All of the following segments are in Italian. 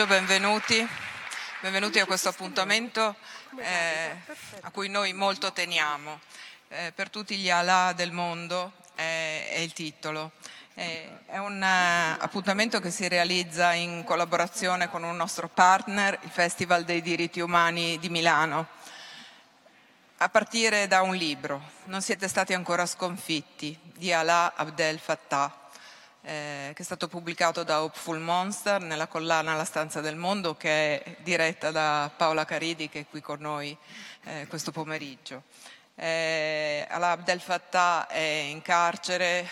pomeriggio, benvenuti. Benvenuti a questo appuntamento eh, a cui noi molto teniamo. Eh, per tutti gli Allah del mondo eh, è il titolo. è un uh, appuntamento che si realizza in collaborazione con un nostro partner, il Festival dei diritti umani di Milano. A partire da un libro, Non siete stati ancora sconfitti, di Alaa Abdel Fattah eh, che è stato pubblicato da Hopeful Monster nella collana La stanza del mondo che è diretta da Paola Caridi che è qui con noi eh, questo pomeriggio. Eh, Alaa Abdel Fattah è in carcere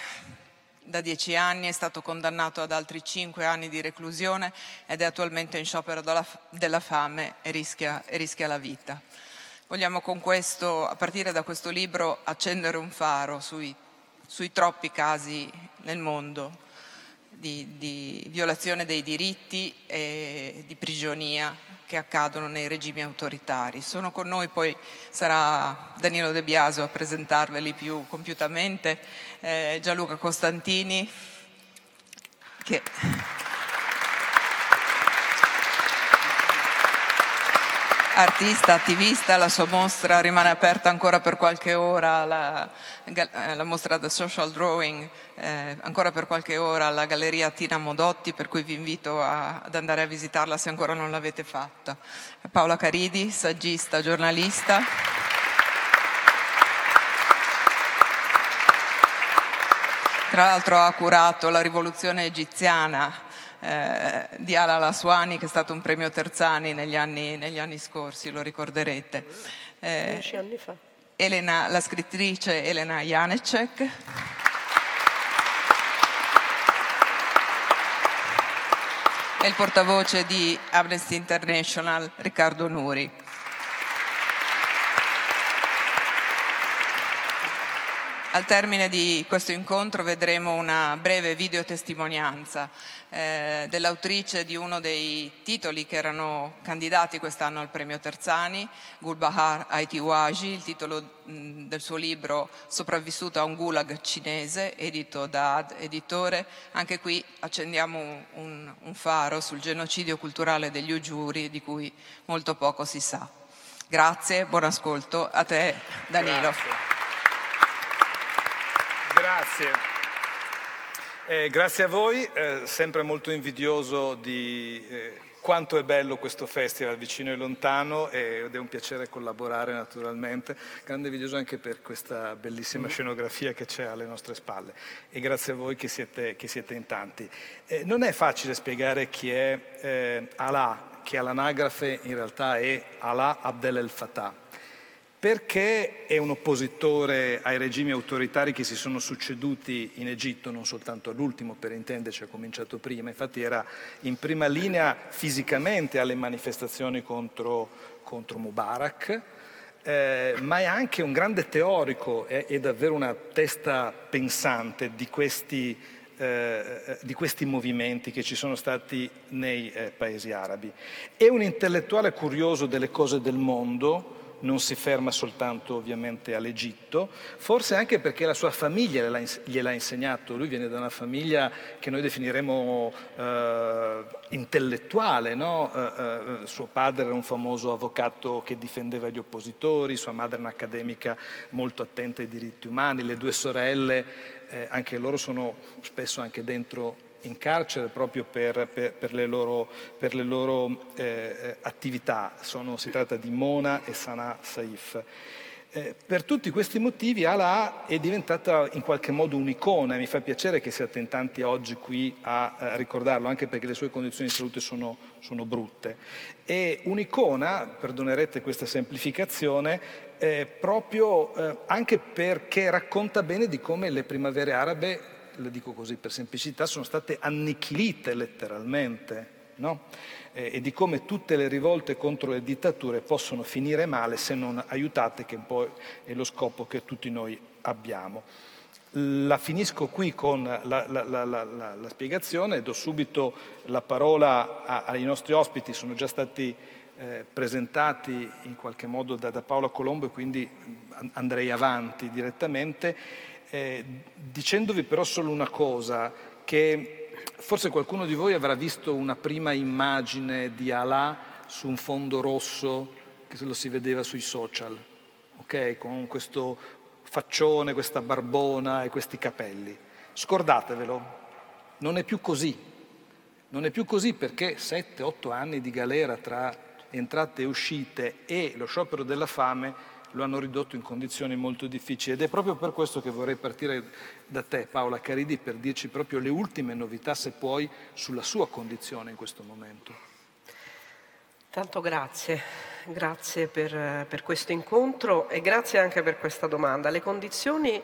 da dieci anni, è stato condannato ad altri cinque anni di reclusione ed è attualmente in sciopero della, della fame e rischia, e rischia la vita. Vogliamo con questo, a partire da questo libro, accendere un faro sui sui troppi casi nel mondo di, di, violazione dei diritti e di prigionia che accadono nei regimi autoritari. Sono con noi, poi sarà Danilo De Biasio a presentarveli più compiutamente, eh, Gianluca Costantini, che artista, attivista, la sua mostra rimane aperta ancora per qualche ora, la, eh, la mostra The Social Drawing eh, ancora per qualche ora alla Galleria Tina Modotti, per cui vi invito a, ad andare a visitarla se ancora non l'avete fatta. Paola Caridi, saggista, giornalista. Tra l'altro ha curato la rivoluzione egiziana eh, di Ala Laswani che è stato un premio Terzani negli anni, negli anni scorsi, lo ricorderete. Eh, anni fa. Elena, la scrittrice Elena Janecek. E il portavoce di Amnesty International Riccardo Nuri. Al termine di questo incontro vedremo una breve videotestimonianza eh, dell'autrice di uno dei titoli che erano candidati quest'anno al premio Terzani, Gulbahar Aitiwaji, il titolo mh, del suo libro Sopravvissuto a un gulag cinese, edito da Ad Editore. Anche qui accendiamo un, un, faro sul genocidio culturale degli Ujuri di cui molto poco si sa. Grazie, buon ascolto. A te Danilo. Grazie. Grazie. Eh, grazie a voi, eh, sempre molto invidioso di eh, quanto è bello questo festival vicino e lontano ed è un piacere collaborare naturalmente, grande invidioso anche per questa bellissima mm. scenografia che c'è alle nostre spalle e grazie a voi che siete, che siete in tanti. Eh, non è facile spiegare chi è eh, Alaa, che all'anagrafe in realtà è Alaa Abdel El Fattah perché è un oppositore ai regimi autoritari che si sono succeduti in Egitto, non soltanto all'ultimo per intenderci, ha cominciato prima, infatti era in prima linea fisicamente alle manifestazioni contro, contro Mubarak, eh, ma è anche un grande teorico, è, è davvero una testa pensante di questi, eh, di questi, movimenti che ci sono stati nei eh, paesi arabi. È un intellettuale curioso delle cose del mondo, non si ferma soltanto ovviamente all'Egitto, forse anche perché la sua famiglia gliel'ha insegnato, lui viene da una famiglia che noi definiremo eh, intellettuale, no? eh, eh, suo padre era un famoso avvocato che difendeva gli oppositori, sua madre un'accademica molto attenta ai diritti umani, le due sorelle, eh, anche loro sono spesso anche dentro in carcere proprio per, per, per le loro, per le loro eh, attività. Sono, si tratta di Mona e Sanaa Saif. Eh, per tutti questi motivi Ala è diventata in qualche modo un'icona e mi fa piacere che siate in tanti oggi qui a, a ricordarlo, anche perché le sue condizioni di salute sono, sono brutte. È un'icona, perdonerete questa semplificazione, eh, proprio eh, anche perché racconta bene di come le primavere arabe le dico così per semplicità, sono state annichilite letteralmente. No? Eh, e di come tutte le rivolte contro le dittature possono finire male se non aiutate, che poi è lo scopo che tutti noi abbiamo. La finisco qui con la, la, la, la spiegazione, do subito la parola a, ai nostri ospiti, sono già stati eh, presentati in qualche modo da, da Paola Colombo e quindi andrei avanti direttamente eh, dicendovi però solo una cosa, che forse qualcuno di voi avrà visto una prima immagine di Allah su un fondo rosso che lo si vedeva sui social, ok? Con questo faccione, questa barbona e questi capelli. Scordatevelo, non è più così. Non è più così perché 7-8 anni di galera tra entrate e uscite e lo sciopero della fame lo hanno ridotto in condizioni molto difficili ed è proprio per questo che vorrei partire da te Paola Caridi per dirci proprio le ultime novità se puoi sulla sua condizione in questo momento. Tanto grazie, grazie per, per questo incontro e grazie anche per questa domanda. Le condizioni,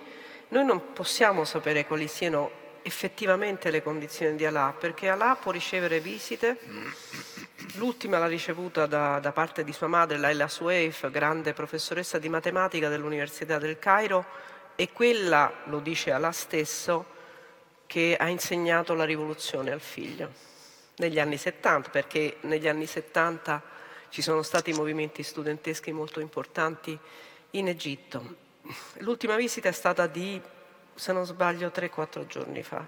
noi non possiamo sapere quali siano effettivamente le condizioni di Allah, perché Allah può ricevere visite. L'ultima l'ha ricevuta da, da parte di sua madre, Laila Sueif, grande professoressa di matematica dell'Università del Cairo, e quella, lo dice Allah stesso, che ha insegnato la rivoluzione al figlio negli anni 70, perché negli anni 70 ci sono stati movimenti studenteschi molto importanti in Egitto. L'ultima visita è stata di se non sbaglio, 3-4 giorni fa.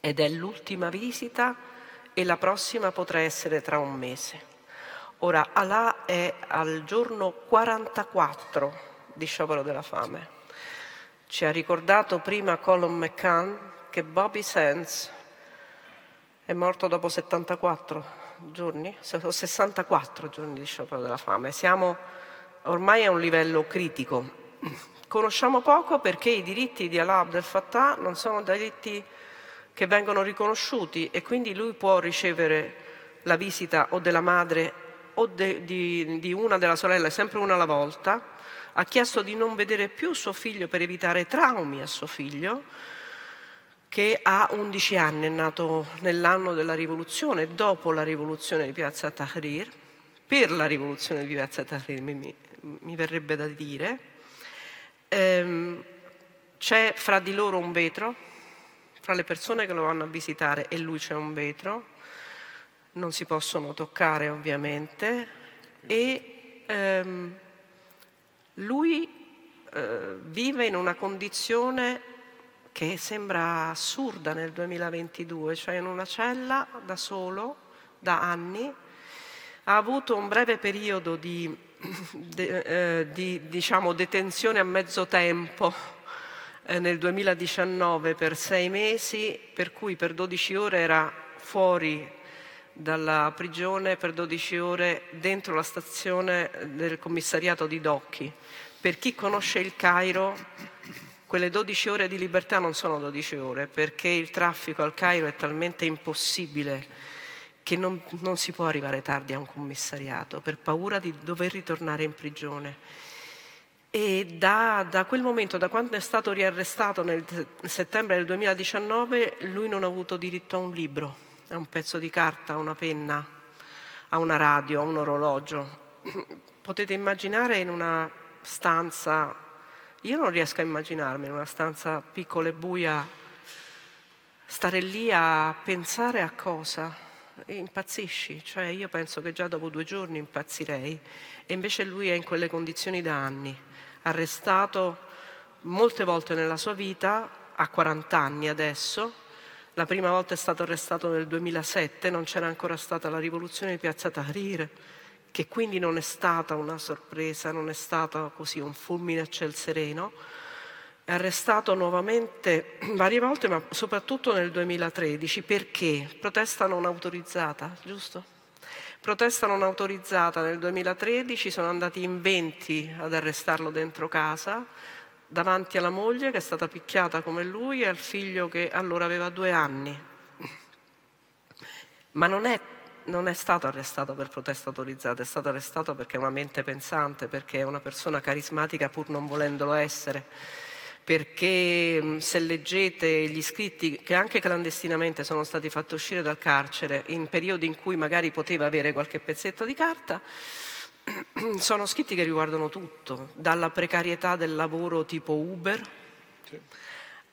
Ed è l'ultima visita e la prossima potrà essere tra un mese. Ora, Allah è al giorno 44 di sciopero della fame. Ci ha ricordato prima Colin McCann che Bobby Sands è morto dopo 74 giorni, o 64 giorni di sciopero della fame. Siamo ormai a un livello critico conosciamo poco perché i diritti di Allah Abdel Fattah non sono diritti che vengono riconosciuti e quindi lui può ricevere la visita o della madre o de, di, di una della sorella, sempre una alla volta, ha chiesto di non vedere più suo figlio per evitare traumi a suo figlio, che ha 11 anni, è nato nell'anno della rivoluzione, dopo la rivoluzione di Piazza Tahrir, per la rivoluzione di Piazza Tahrir mi, mi verrebbe da dire, ehm, c'è fra di loro un vetro, fra le persone che lo vanno a visitare e lui c'è un vetro, non si possono toccare ovviamente e ehm, lui eh, vive in una condizione che sembra assurda nel 2022, cioè in una cella da solo, da anni, ha avuto un breve periodo di de, eh, di diciamo, detenzione a mezzo tempo eh, nel 2019 per sei mesi, per cui per 12 ore era fuori dalla prigione, per 12 ore dentro la stazione del commissariato di Docchi. Per chi conosce il Cairo, quelle 12 ore di libertà non sono 12 ore, perché il traffico al Cairo è talmente impossibile che non, non, si può arrivare tardi a un commissariato per paura di dover ritornare in prigione. E da, da, quel momento, da quando è stato riarrestato nel settembre del 2019, lui non ha avuto diritto a un libro, a un pezzo di carta, a una penna, a una radio, a un orologio. Potete immaginare in una stanza, io non riesco a immaginarmi in una stanza piccola e buia, stare lì a pensare a cosa? impazzisci, cioè io penso che già dopo due giorni impazzirei e invece lui è in quelle condizioni da anni, arrestato molte volte nella sua vita, ha 40 anni adesso, la prima volta è stato arrestato nel 2007, non c'era ancora stata la rivoluzione di Piazza Tahrir, che quindi non è stata una sorpresa, non è stata così un fulmine a ciel sereno, è arrestato nuovamente varie volte, ma soprattutto nel 2013, perché? Protesta non autorizzata, giusto? Protesta non autorizzata nel 2013, sono andati in 20 ad arrestarlo dentro casa, davanti alla moglie che è stata picchiata come lui e al figlio che allora aveva due anni. Ma non è, non è stato arrestato per protesta autorizzata, è stato arrestato perché è una mente pensante, perché è una persona carismatica pur non volendolo essere perché mm, se leggete gli scritti che anche clandestinamente sono stati fatti uscire dal carcere in periodi in cui magari poteva avere qualche pezzetto di carta, sono scritti che riguardano tutto, dalla precarietà del lavoro tipo Uber,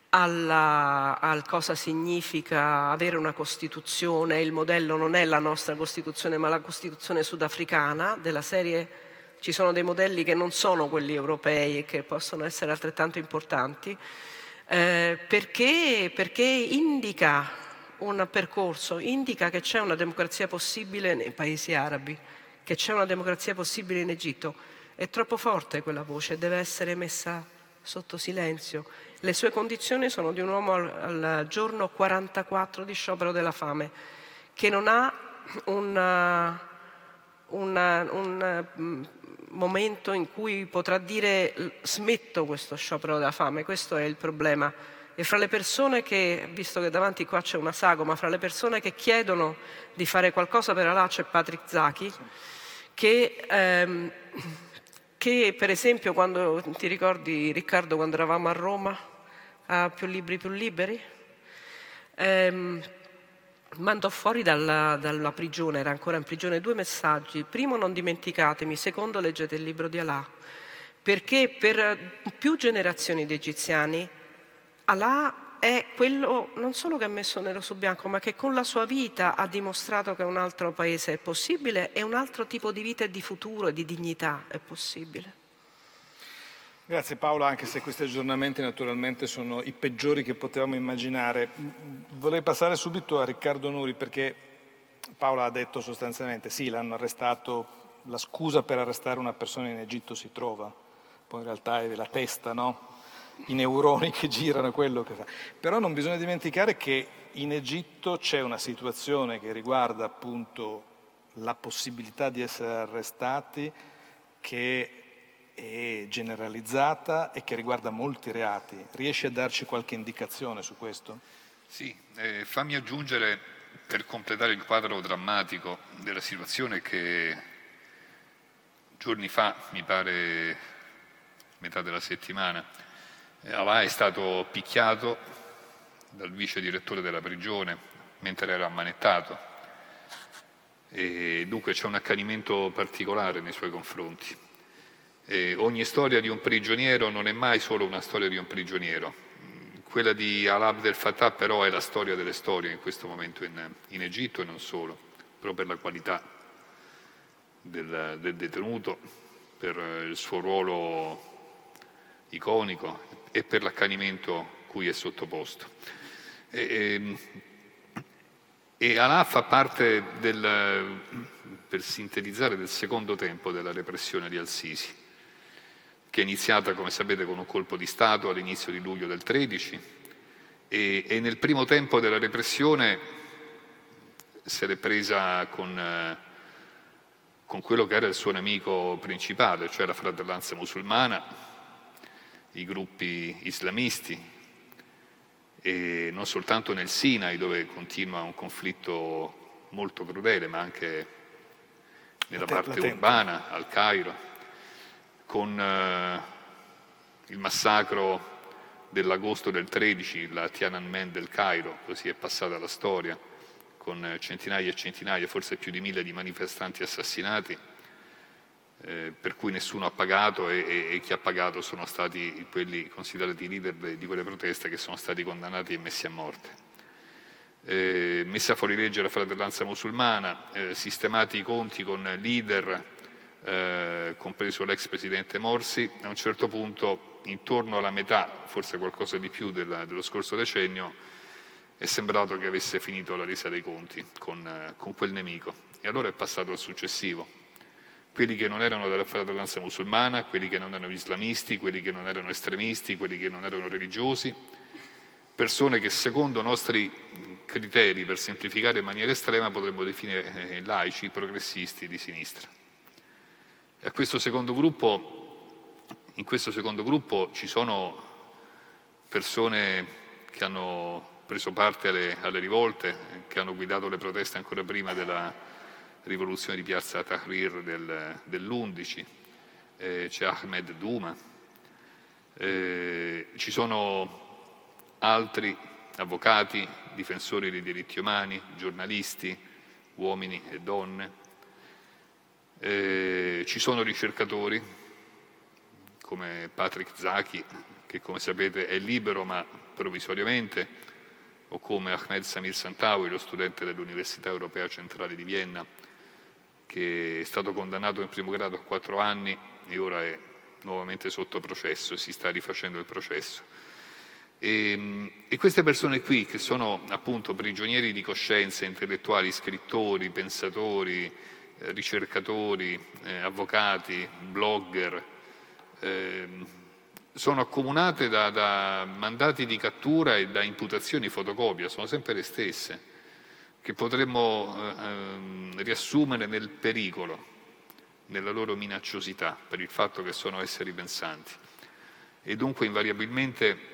alla, al cosa significa avere una Costituzione, il modello non è la nostra Costituzione ma la Costituzione sudafricana, della serie ci sono dei modelli che non sono quelli europei e che possono essere altrettanto importanti, eh, perché, perché indica un percorso, indica che c'è una democrazia possibile nei paesi arabi, che c'è una democrazia possibile in Egitto. È troppo forte quella voce, deve essere messa sotto silenzio. Le sue condizioni sono di un uomo al, al giorno 44 di sciopero della fame, che non ha una, una, un mm, momento in cui potrà dire smetto questo sciopero della fame, questo è il problema. E fra le persone che, visto che davanti qua c'è una sagoma, fra le persone che chiedono di fare qualcosa per Allah c'è Patrick Zaki, che, ehm, che per esempio quando ti ricordi Riccardo quando eravamo a Roma a Più Libri Più Liberi, ehm, mandò fuori dalla, dalla, prigione, era ancora in prigione, due messaggi. Primo, non dimenticatemi, secondo, leggete il libro di Allah. Perché per più generazioni di egiziani Allah è quello non solo che ha messo nero su bianco, ma che con la sua vita ha dimostrato che un altro paese è possibile e un altro tipo di vita e di futuro e di dignità è possibile. Grazie Paola, anche se questi aggiornamenti naturalmente sono i peggiori che potevamo immaginare. Vorrei passare subito a Riccardo Nuri perché Paola ha detto sostanzialmente sì, l'hanno arrestato, la scusa per arrestare una persona in Egitto si trova, poi in realtà è la testa, no? I neuroni che girano, quello che fa. Però non bisogna dimenticare che in Egitto c'è una situazione che riguarda appunto la possibilità di essere arrestati che è generalizzata e che riguarda molti reati. Riesci a darci qualche indicazione su questo? Sì, eh, fammi aggiungere per completare il quadro drammatico della situazione che giorni fa, mi pare metà della settimana, eh, Alà è stato picchiato dal vice direttore della prigione mentre era ammanettato e dunque c'è un accanimento particolare nei suoi confronti. Eh, ogni storia di un prigioniero non è mai solo una storia di un prigioniero. Quella di Al del Fattah però è la storia delle storie in questo momento in, in Egitto e non solo, proprio per la qualità del, del detenuto, per il suo ruolo iconico e per l'accanimento cui è sottoposto. E, e, ehm, e Alà fa parte del, per sintetizzare, del secondo tempo della repressione di Al-Sisi che è iniziata, come sapete, con un colpo di Stato all'inizio di luglio del 13 e, e nel primo tempo della repressione si è presa con, eh, con quello che era il suo nemico principale, cioè la fratellanza musulmana, i gruppi islamisti, e non soltanto nel Sinai dove continua un conflitto molto crudele, ma anche nella parte urbana, al Cairo con eh, il massacro dell'agosto del 13, la Tiananmen del Cairo, così è passata la storia, con centinaia e centinaia, forse più di mille di manifestanti assassinati, eh, per cui nessuno ha pagato e, e, e, chi ha pagato sono stati quelli considerati leader di quelle proteste che sono stati condannati e messi a morte. Eh, messa fuori legge la fratellanza musulmana, eh, sistemati i conti con leader eh, compreso l'ex presidente Morsi, a un certo punto, intorno alla metà, forse qualcosa di più della, dello scorso decennio, è sembrato che avesse finito la resa dei conti con, eh, con quel nemico. E allora è passato al successivo. Quelli che non erano della fratellanza musulmana, quelli che non erano islamisti, quelli che non erano estremisti, quelli che non erano religiosi, persone che secondo nostri criteri, per semplificare in maniera estrema, potremmo definire eh, laici, progressisti di sinistra. Questo gruppo, in questo secondo gruppo ci sono persone che hanno preso parte alle, alle, rivolte, che hanno guidato le proteste ancora prima della rivoluzione di piazza Tahrir del, dell'11, eh, c'è Ahmed Duma, eh, ci sono altri avvocati, difensori dei diritti umani, giornalisti, uomini e donne, eh, ci sono ricercatori come Patrick Zaki, che come sapete è libero ma provvisoriamente, o come Ahmed Samir Santawi, lo studente dell'Università Europea Centrale di Vienna, che è stato condannato in primo grado a quattro anni e ora è nuovamente sotto processo e si sta rifacendo il processo. E, ehm, e, queste persone qui, che sono appunto prigionieri di coscienza, intellettuali, scrittori, pensatori, ricercatori, eh, avvocati, blogger, eh, sono accomunate da, da, mandati di cattura e da imputazioni fotocopia, sono sempre le stesse, che potremmo eh, ehm, riassumere nel pericolo, nella loro minacciosità, per il fatto che sono esseri pensanti. E dunque invariabilmente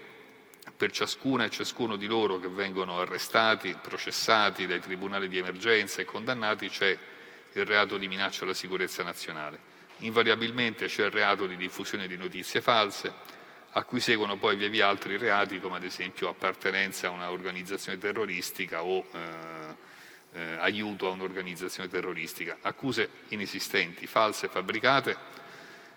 per ciascuna e ciascuno di loro che vengono arrestati, processati dai tribunali di emergenza e condannati c'è il reato di minaccia alla sicurezza nazionale. Invariabilmente c'è il reato di diffusione di notizie false, a cui seguono poi via via altri reati come ad esempio appartenenza a un'organizzazione terroristica o eh, eh, aiuto a un'organizzazione terroristica, accuse inesistenti, false, fabbricate,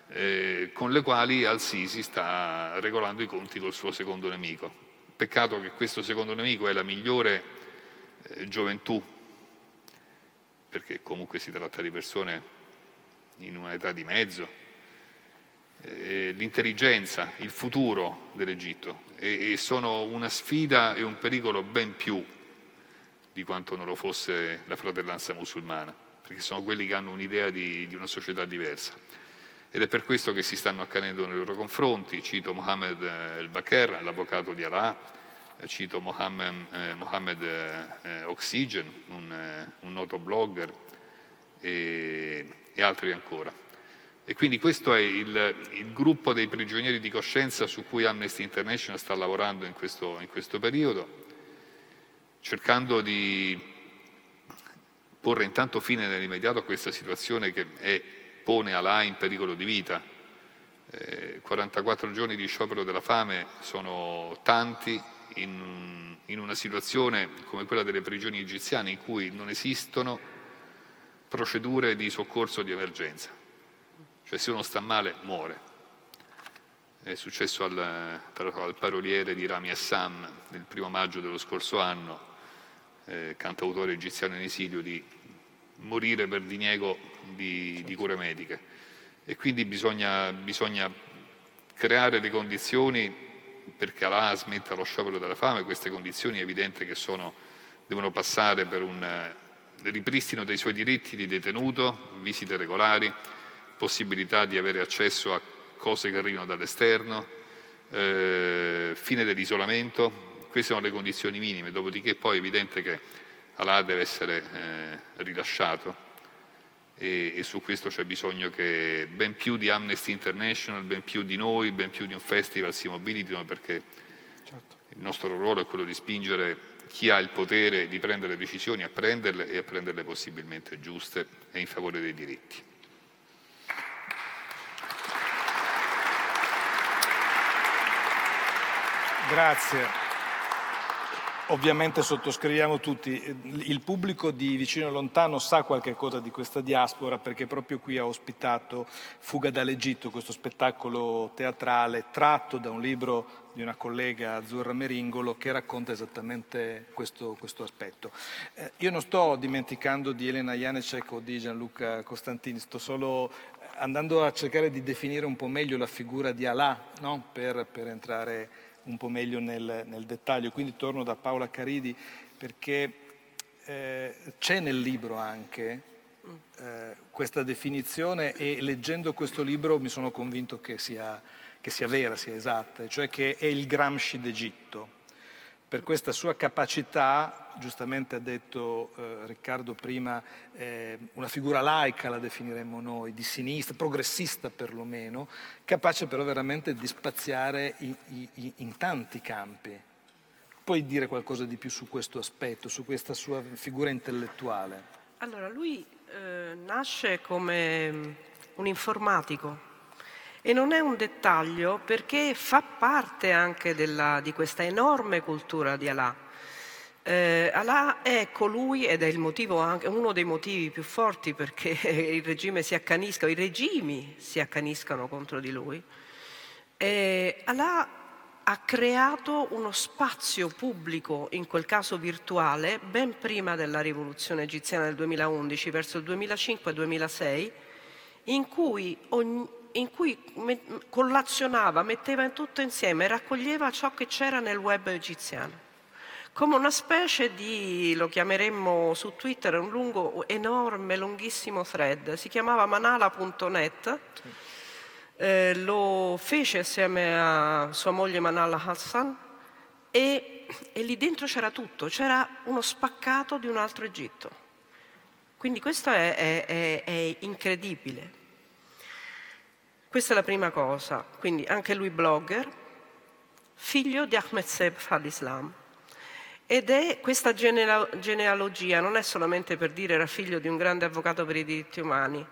eh, con le quali Al-Sisi sta regolando i conti col suo secondo nemico. Peccato che questo secondo nemico è la migliore eh, gioventù, perché comunque si tratta di persone in un'età di mezzo, eh, l'intelligenza, il futuro dell'Egitto e, e, sono una sfida e un pericolo ben più di quanto non lo fosse la fratellanza musulmana, perché sono quelli che hanno un'idea di, di una società diversa. Ed è per questo che si stanno accadendo nei loro confronti. Cito Mohammed el-Bakr, l'avvocato di Allah, cito Mohammed, eh, Mohammed eh, Oxygen, un, eh, un, noto blogger, e, e altri ancora. E quindi questo è il, il, gruppo dei prigionieri di coscienza su cui Amnesty International sta lavorando in questo, in questo periodo, cercando di porre intanto fine nell'immediato a questa situazione che è, pone Alà in pericolo di vita. Eh, 44 giorni di sciopero della fame sono tanti in, in una situazione come quella delle prigioni egiziane in cui non esistono procedure di soccorso di emergenza. Cioè se uno sta male muore. È successo al, al paroliere di Rami Assam nel primo maggio dello scorso anno, eh, cantautore egiziano in esilio, di morire per diniego di, di cure mediche. E quindi bisogna, bisogna creare le condizioni perché Allah smetta lo sciopero della fame, queste condizioni è evidente che sono, devono passare per un ripristino dei suoi diritti di detenuto, visite regolari, possibilità di avere accesso a cose che arrivano dall'esterno, eh, fine dell'isolamento, queste sono le condizioni minime, dopodiché poi è evidente che Alà deve essere eh, rilasciato e, e, su questo c'è bisogno che ben più di Amnesty International, ben più di noi, ben più di un festival si mobilitino perché certo. il nostro ruolo è quello di spingere chi ha il potere di prendere decisioni a prenderle e a prenderle possibilmente giuste e in favore dei diritti. Grazie. Ovviamente sottoscriviamo tutti. Il pubblico di vicino e lontano sa qualche cosa di questa diaspora perché proprio qui ha ospitato Fuga dall'Egitto, questo spettacolo teatrale tratto da un libro di una collega Azzurra Meringolo che racconta esattamente questo, questo aspetto. Eh, io non sto dimenticando di Elena Janecek o di Gianluca Costantini, sto solo andando a cercare di definire un po' meglio la figura di Alà no? per, per entrare un po' meglio nel, nel dettaglio. Quindi torno da Paola Caridi perché eh, c'è nel libro anche eh, questa definizione e leggendo questo libro mi sono convinto che sia, che sia vera, sia esatta, cioè che è il Gramsci d'Egitto per questa sua capacità, giustamente ha detto eh, Riccardo prima, eh, una figura laica la definiremmo noi, di sinistra, progressista perlomeno, capace però veramente di spaziare in, in, in tanti campi. Puoi dire qualcosa di più su questo aspetto, su questa sua figura intellettuale? Allora, lui eh, nasce come un informatico, e non è un dettaglio perché fa parte anche della, di questa enorme cultura di Allah. Eh, Allah è colui, ed è anche, uno dei motivi più forti perché il regime si accanisca, i regimi si accaniscano contro di lui. Eh, Allah ha creato uno spazio pubblico, in quel caso virtuale, ben prima della rivoluzione egiziana del 2011, verso il 2005-2006, in cui ogni, in cui collazionava, metteva tutto insieme, raccoglieva ciò che c'era nel web egiziano come una specie di, lo chiameremmo su Twitter, un lungo, enorme, lunghissimo thread. Si chiamava manala.net. Eh, lo fece assieme a sua moglie Manala Hassan e, e lì dentro c'era tutto, c'era uno spaccato di un altro Egitto. Quindi questo è, è, è, è incredibile. Questa è la prima cosa. Quindi anche lui blogger, figlio di Ahmed Seb al-Islam. Ed è questa genealogia, non è solamente per dire era figlio di un grande avvocato per i diritti umani.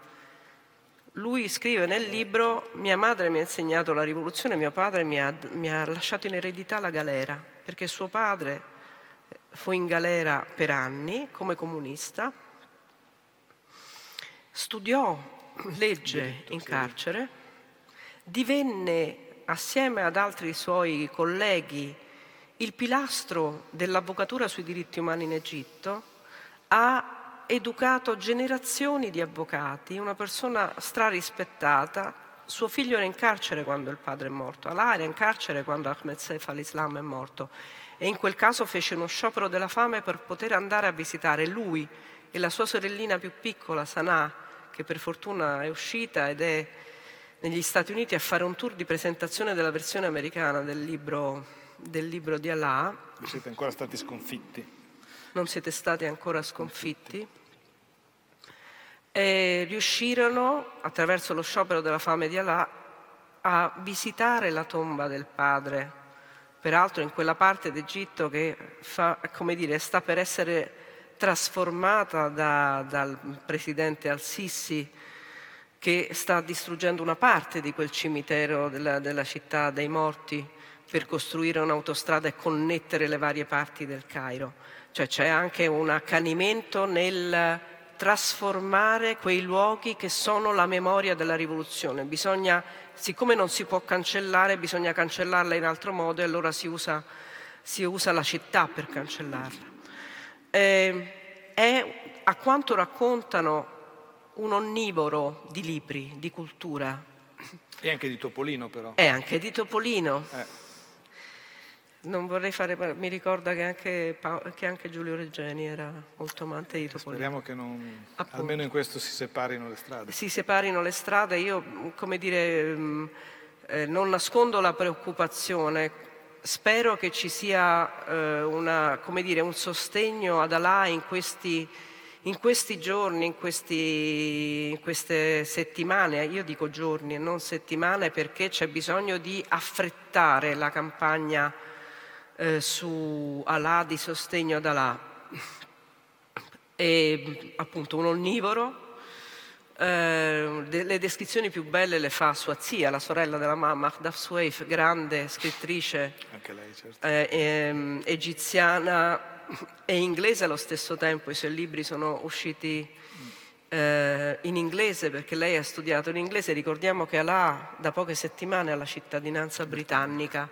Lui scrive nel libro, mia madre mi ha insegnato la rivoluzione, mio padre mi ha, mi ha lasciato in eredità la galera, perché suo padre fu in galera per anni come comunista, studiò legge in carcere, divenne assieme ad altri suoi colleghi il pilastro dell'avvocatura sui diritti umani in Egitto, ha educato generazioni di avvocati, una persona strarispettata. Suo figlio era in carcere quando il padre è morto, Alà era in carcere quando Ahmed Seif al-Islam è morto e in quel caso fece uno sciopero della fame per poter andare a visitare lui e la sua sorellina più piccola, Sanaa, che per fortuna è uscita ed è negli Stati Uniti a fare un tour di presentazione della versione americana del libro, del libro di Allah. Non siete ancora stati sconfitti. Non siete stati ancora sconfitti. E riuscirono, attraverso lo sciopero della fame di Allah, a visitare la tomba del padre, peraltro in quella parte d'Egitto che fa, dire, sta per essere trasformata da, dal presidente Al-Sisi, che sta distruggendo una parte di quel cimitero della, della città dei morti per costruire un'autostrada e connettere le varie parti del Cairo. Cioè c'è anche un accanimento nel trasformare quei luoghi che sono la memoria della rivoluzione. Bisogna, siccome non si può cancellare, bisogna cancellarla in altro modo e allora si usa, si usa la città per cancellarla. Eh, è, a quanto raccontano un onnivoro di libri, di cultura. E anche di Topolino però. E anche di Topolino. Eh. Non vorrei fare, mi ricorda che anche, che anche, Giulio Reggeni era molto amante di Topolino. Speriamo che non, almeno in questo si separino le strade. Si separino le strade, io come dire, mm, eh, non nascondo la preoccupazione, spero che ci sia eh, una, dire, un sostegno ad Alà in questi in questi giorni, in, questi, in, queste settimane, io dico giorni e non settimane perché c'è bisogno di affrettare la campagna eh, su Alà, di sostegno ad Alà. E appunto un onnivoro, eh, le descrizioni più belle le fa sua zia, la sorella della mamma, Daf Sueif, grande scrittrice lei, certo. eh, ehm, egiziana e inglese allo stesso tempo, i suoi libri sono usciti eh, in inglese perché lei ha studiato in inglese. Ricordiamo che Alà da poche settimane ha la cittadinanza britannica,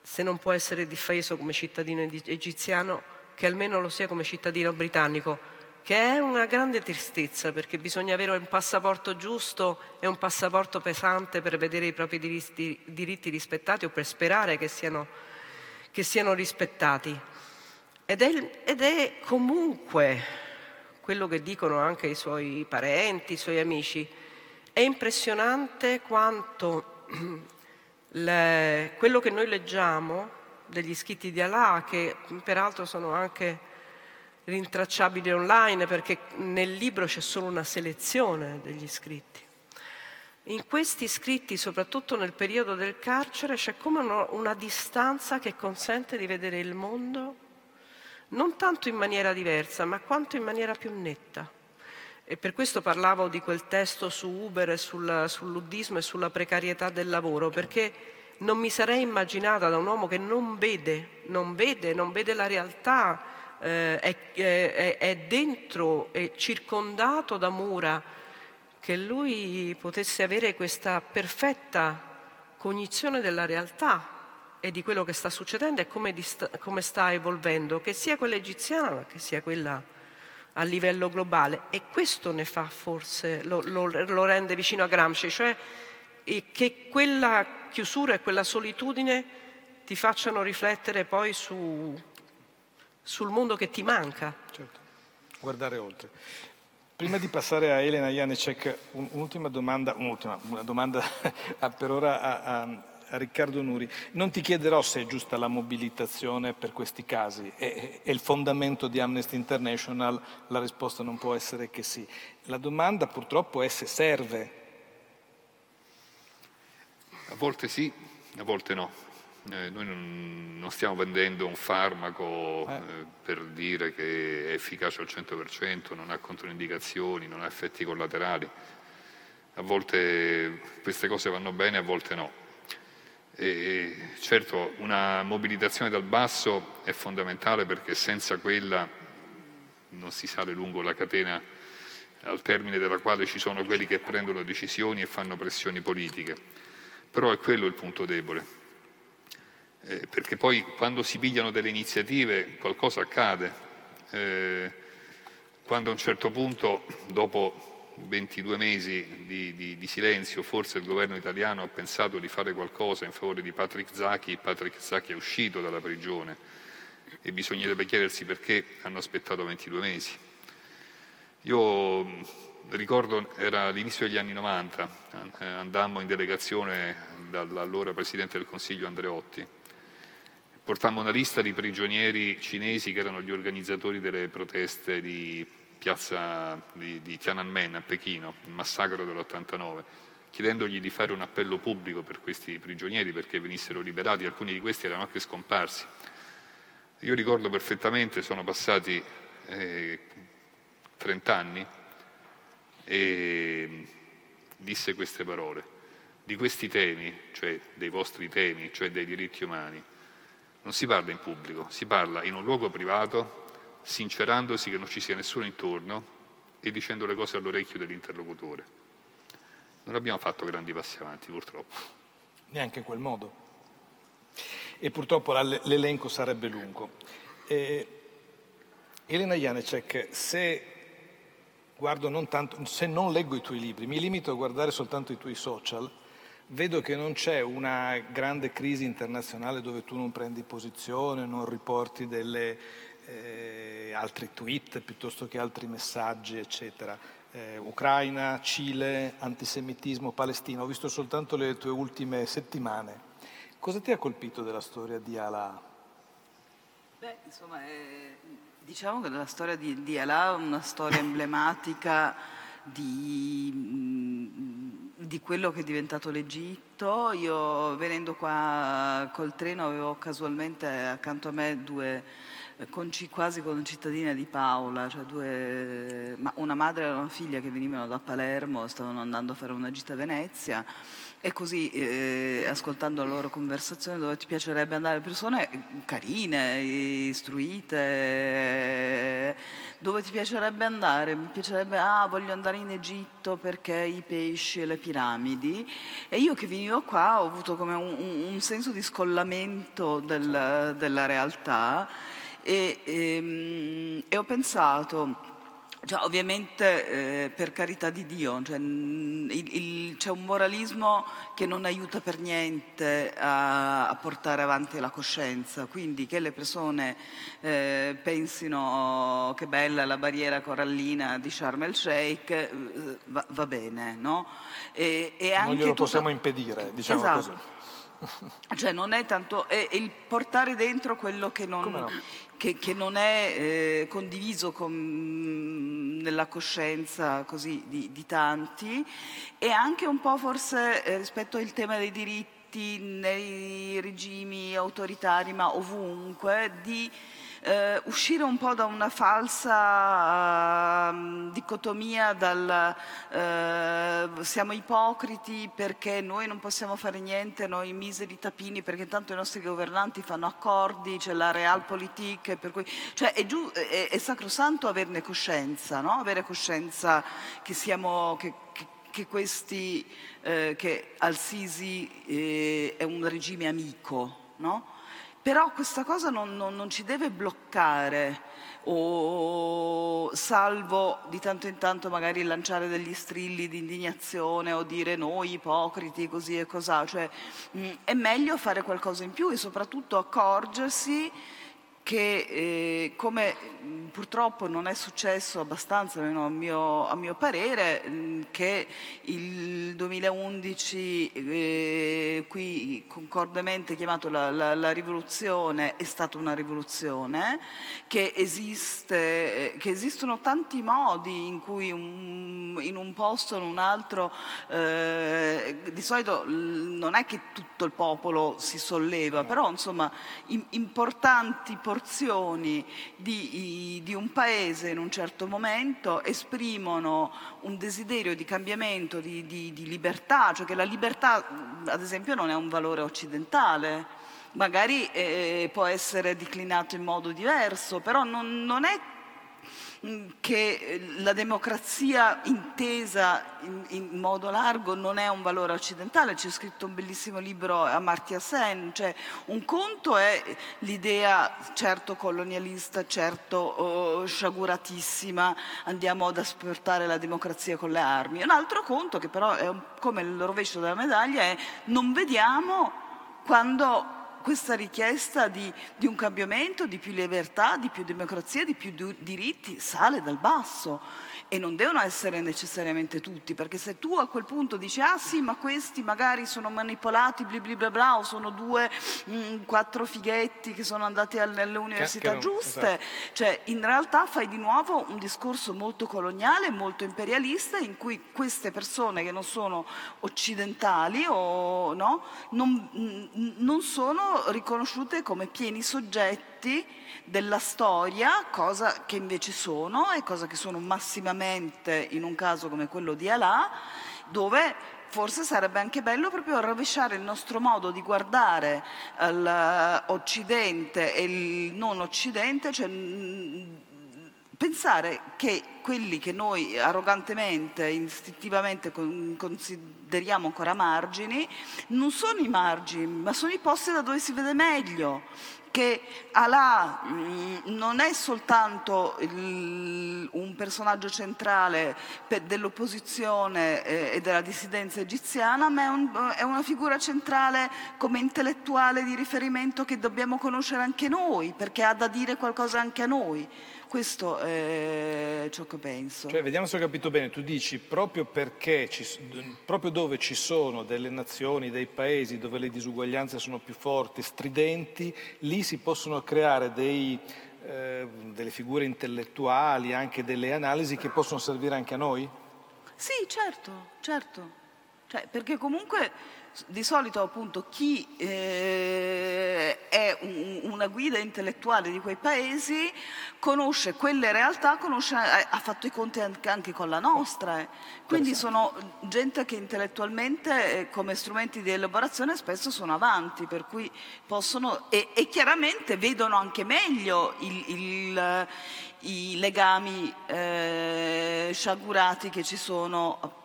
se non può essere difeso come cittadino egiziano, che almeno lo sia come cittadino britannico, che è una grande tristezza perché bisogna avere un passaporto giusto e un passaporto pesante per vedere i propri diritti, diritti rispettati o per sperare che siano, che siano rispettati. Ed è, ed è, comunque quello che dicono anche i suoi parenti, i suoi amici. È impressionante quanto le, quello che noi leggiamo degli scritti di Allah, che peraltro sono anche rintracciabili online perché nel libro c'è solo una selezione degli scritti. In questi scritti, soprattutto nel periodo del carcere, c'è come una, una distanza che consente di vedere il mondo non tanto in maniera diversa, ma quanto in maniera più netta. E per questo parlavo di quel testo su Uber e sul, sull'uddismo e sulla precarietà del lavoro, perché non mi sarei immaginata da un uomo che non vede, non vede, non vede la realtà, eh, è, è, è dentro, è circondato da mura, che lui potesse avere questa perfetta cognizione della realtà e di quello che sta succedendo e come, dista- come sta evolvendo, che sia quella egiziana che sia quella a livello globale. E questo ne fa forse, lo, lo, lo rende vicino a Gramsci, cioè che quella chiusura e quella solitudine ti facciano riflettere poi su, sul mondo che ti manca. Certo, guardare oltre. Prima di passare a Elena Janecek, un'ultima domanda, un'ultima, una domanda per ora a, a, a, Riccardo Nuri. Non ti chiederò se è giusta la mobilitazione per questi casi, è, è il fondamento di Amnesty International, la risposta non può essere che sì. La domanda purtroppo è se serve a volte sì, a volte no. Eh, noi non, non, stiamo vendendo un farmaco eh. Eh, per dire che è efficace al 100%, non ha controindicazioni, non ha effetti collaterali. A volte queste cose vanno bene, a volte no. E certo una mobilitazione dal basso è fondamentale perché senza quella non si sale lungo la catena al termine della quale ci sono quelli che prendono decisioni e fanno pressioni politiche però è quello il punto debole, eh, perché poi quando si pigliano delle iniziative qualcosa accade. Eh, quando a un certo punto, dopo 22 mesi di, di, di, silenzio, forse il governo italiano ha pensato di fare qualcosa in favore di Patrick Zaki, Patrick Zaki è uscito dalla prigione e bisognerebbe chiedersi perché hanno aspettato 22 mesi. Io ricordo era l'inizio degli anni 90, eh, andammo in delegazione dall'allora Presidente del Consiglio Andreotti, portammo una lista di prigionieri cinesi che erano gli organizzatori delle proteste di piazza di, di Tiananmen a Pechino, il massacro dell'89, chiedendogli di fare un appello pubblico per questi prigionieri perché venissero liberati, alcuni di questi erano anche scomparsi. Io ricordo perfettamente, sono passati eh, 30 anni, e disse queste parole. Di questi temi, cioè dei vostri temi, cioè dei diritti umani, non si parla in pubblico, si parla in un luogo privato, sincerandosi che non ci sia nessuno intorno e dicendo le cose all'orecchio dell'interlocutore. Non abbiamo fatto grandi passi avanti, purtroppo. Neanche in quel modo. E purtroppo l'elenco sarebbe lungo. Eh, Elena Janecek, se non tanto, se non leggo i tuoi libri, mi limito a guardare soltanto i tuoi social, vedo che non c'è una grande crisi internazionale dove tu non prendi posizione, non riporti delle, eh, altri tweet piuttosto che altri messaggi, eccetera. Eh, Ucraina, Cile, antisemitismo, Palestina, ho visto soltanto le tue ultime settimane. Cosa ti ha colpito della storia di Alaa? Beh, insomma, è Diciamo che la storia di, di Alà è una storia emblematica di, mm, di, quello che è diventato l'Egitto. Io venendo qua col treno avevo casualmente accanto a me due quasi concittadine di Paola, cioè due, una madre e una figlia che venivano da Palermo, stavano andando a fare una gita a Venezia e così, eh, ascoltando la loro conversazione, dove ti piacerebbe andare? Persone carine, istruite, dove ti piacerebbe andare? Mi piacerebbe, ah, voglio andare in Egitto perché i pesci e le piramidi. E io che venivo qua ho avuto come un, un senso di scollamento del, della realtà e, e, ehm, e ho pensato cioè, ovviamente eh, per carità di Dio, cioè, il, il, c'è un moralismo che non aiuta per niente a, a, portare avanti la coscienza, quindi che le persone eh, pensino che bella la barriera corallina di Sharm el Sheikh eh, va, va, bene, no? E, e non glielo tutta... possiamo impedire, diciamo esatto. così. Cioè non è tanto, è il portare dentro quello che non, no? Che, che non è eh, condiviso con, nella coscienza così, di, di, tanti e anche un po' forse eh, rispetto al tema dei diritti nei regimi autoritari ma ovunque di eh, uscire un po' da una falsa uh, dicotomia dal uh, siamo ipocriti perché noi non possiamo fare niente, noi miseri tapini perché tanto i nostri governanti fanno accordi, c'è la realpolitik, per cui cioè è, giù, è, è sacrosanto averne coscienza, no? avere coscienza che siamo... Che, che questi, eh, che Al-Sisi eh, è un regime amico, no? Però questa cosa non, non, non ci deve bloccare. O salvo di tanto in tanto magari lanciare degli strilli di indignazione o dire noi ipocriti così e cos'ha, cioè mh, mm, è meglio fare qualcosa in più e soprattutto accorgersi che eh, come mm, purtroppo non è successo abbastanza, almeno a mio, a mio parere, mm, che il 2011 eh, qui concordemente chiamato la, la, la, rivoluzione è stata una rivoluzione, che, esiste, che esistono tanti modi in cui un, in un posto o in un altro, eh, di solito non è che tutto il popolo si solleva, però insomma in, importanti porzioni porzioni di, di, un paese in un certo momento esprimono un desiderio di cambiamento, di, di, di libertà, cioè che la libertà ad esempio non è un valore occidentale, magari eh, può essere declinato in modo diverso, però non, non è che eh, la democrazia intesa in, in, modo largo non è un valore occidentale, c'è scritto un bellissimo libro a Amartya Sen, cioè un conto è l'idea certo colonialista, certo oh, sciaguratissima, andiamo ad asportare la democrazia con le armi, un altro conto che però è un, come il rovescio della medaglia è non vediamo quando questa richiesta di, di, un cambiamento, di più libertà, di più democrazia, di più diritti sale dal basso e non devono essere necessariamente tutti, perché se tu a quel punto dici ah sì ma questi magari sono manipolati bli bla bla o sono due, mh, mm, quattro fighetti che sono andati alle università che, giuste, esatto. cioè in realtà fai di nuovo un discorso molto coloniale, molto imperialista in cui queste persone che non sono occidentali o no, non, non sono riconosciute come pieni soggetti della storia, cosa che invece sono e cosa che sono massimamente in un caso come quello di Alà, dove forse sarebbe anche bello proprio rovesciare il nostro modo di guardare l'Occidente e il non Occidente, cioè pensare che quelli che noi arrogantemente, istintivamente consideriamo ancora margini, non sono i margini, ma sono i posti da dove si vede meglio che Allah mm, non è soltanto il, un personaggio centrale dell'opposizione eh, e della dissidenza egiziana, ma è, un, è, una figura centrale come intellettuale di riferimento che dobbiamo conoscere anche noi, perché ha da dire qualcosa anche a noi. Questo è ciò che penso. Cioè, vediamo se ho capito bene, tu dici proprio perché, ci, proprio dove ci sono delle nazioni, dei paesi dove le disuguaglianze sono più forti, stridenti, lì si possono creare dei, eh, delle figure intellettuali, anche delle analisi che possono servire anche a noi? Sì, certo, certo. Cioè, perché comunque di solito appunto chi eh, è un, una guida intellettuale di quei paesi conosce quelle realtà, conosce, ha fatto i conti anche, anche con la nostra. Eh. Quindi sono gente che intellettualmente eh, come strumenti di elaborazione spesso sono avanti, per cui possono e, e chiaramente vedono anche meglio il, il, i legami eh, sciagurati che ci sono appunto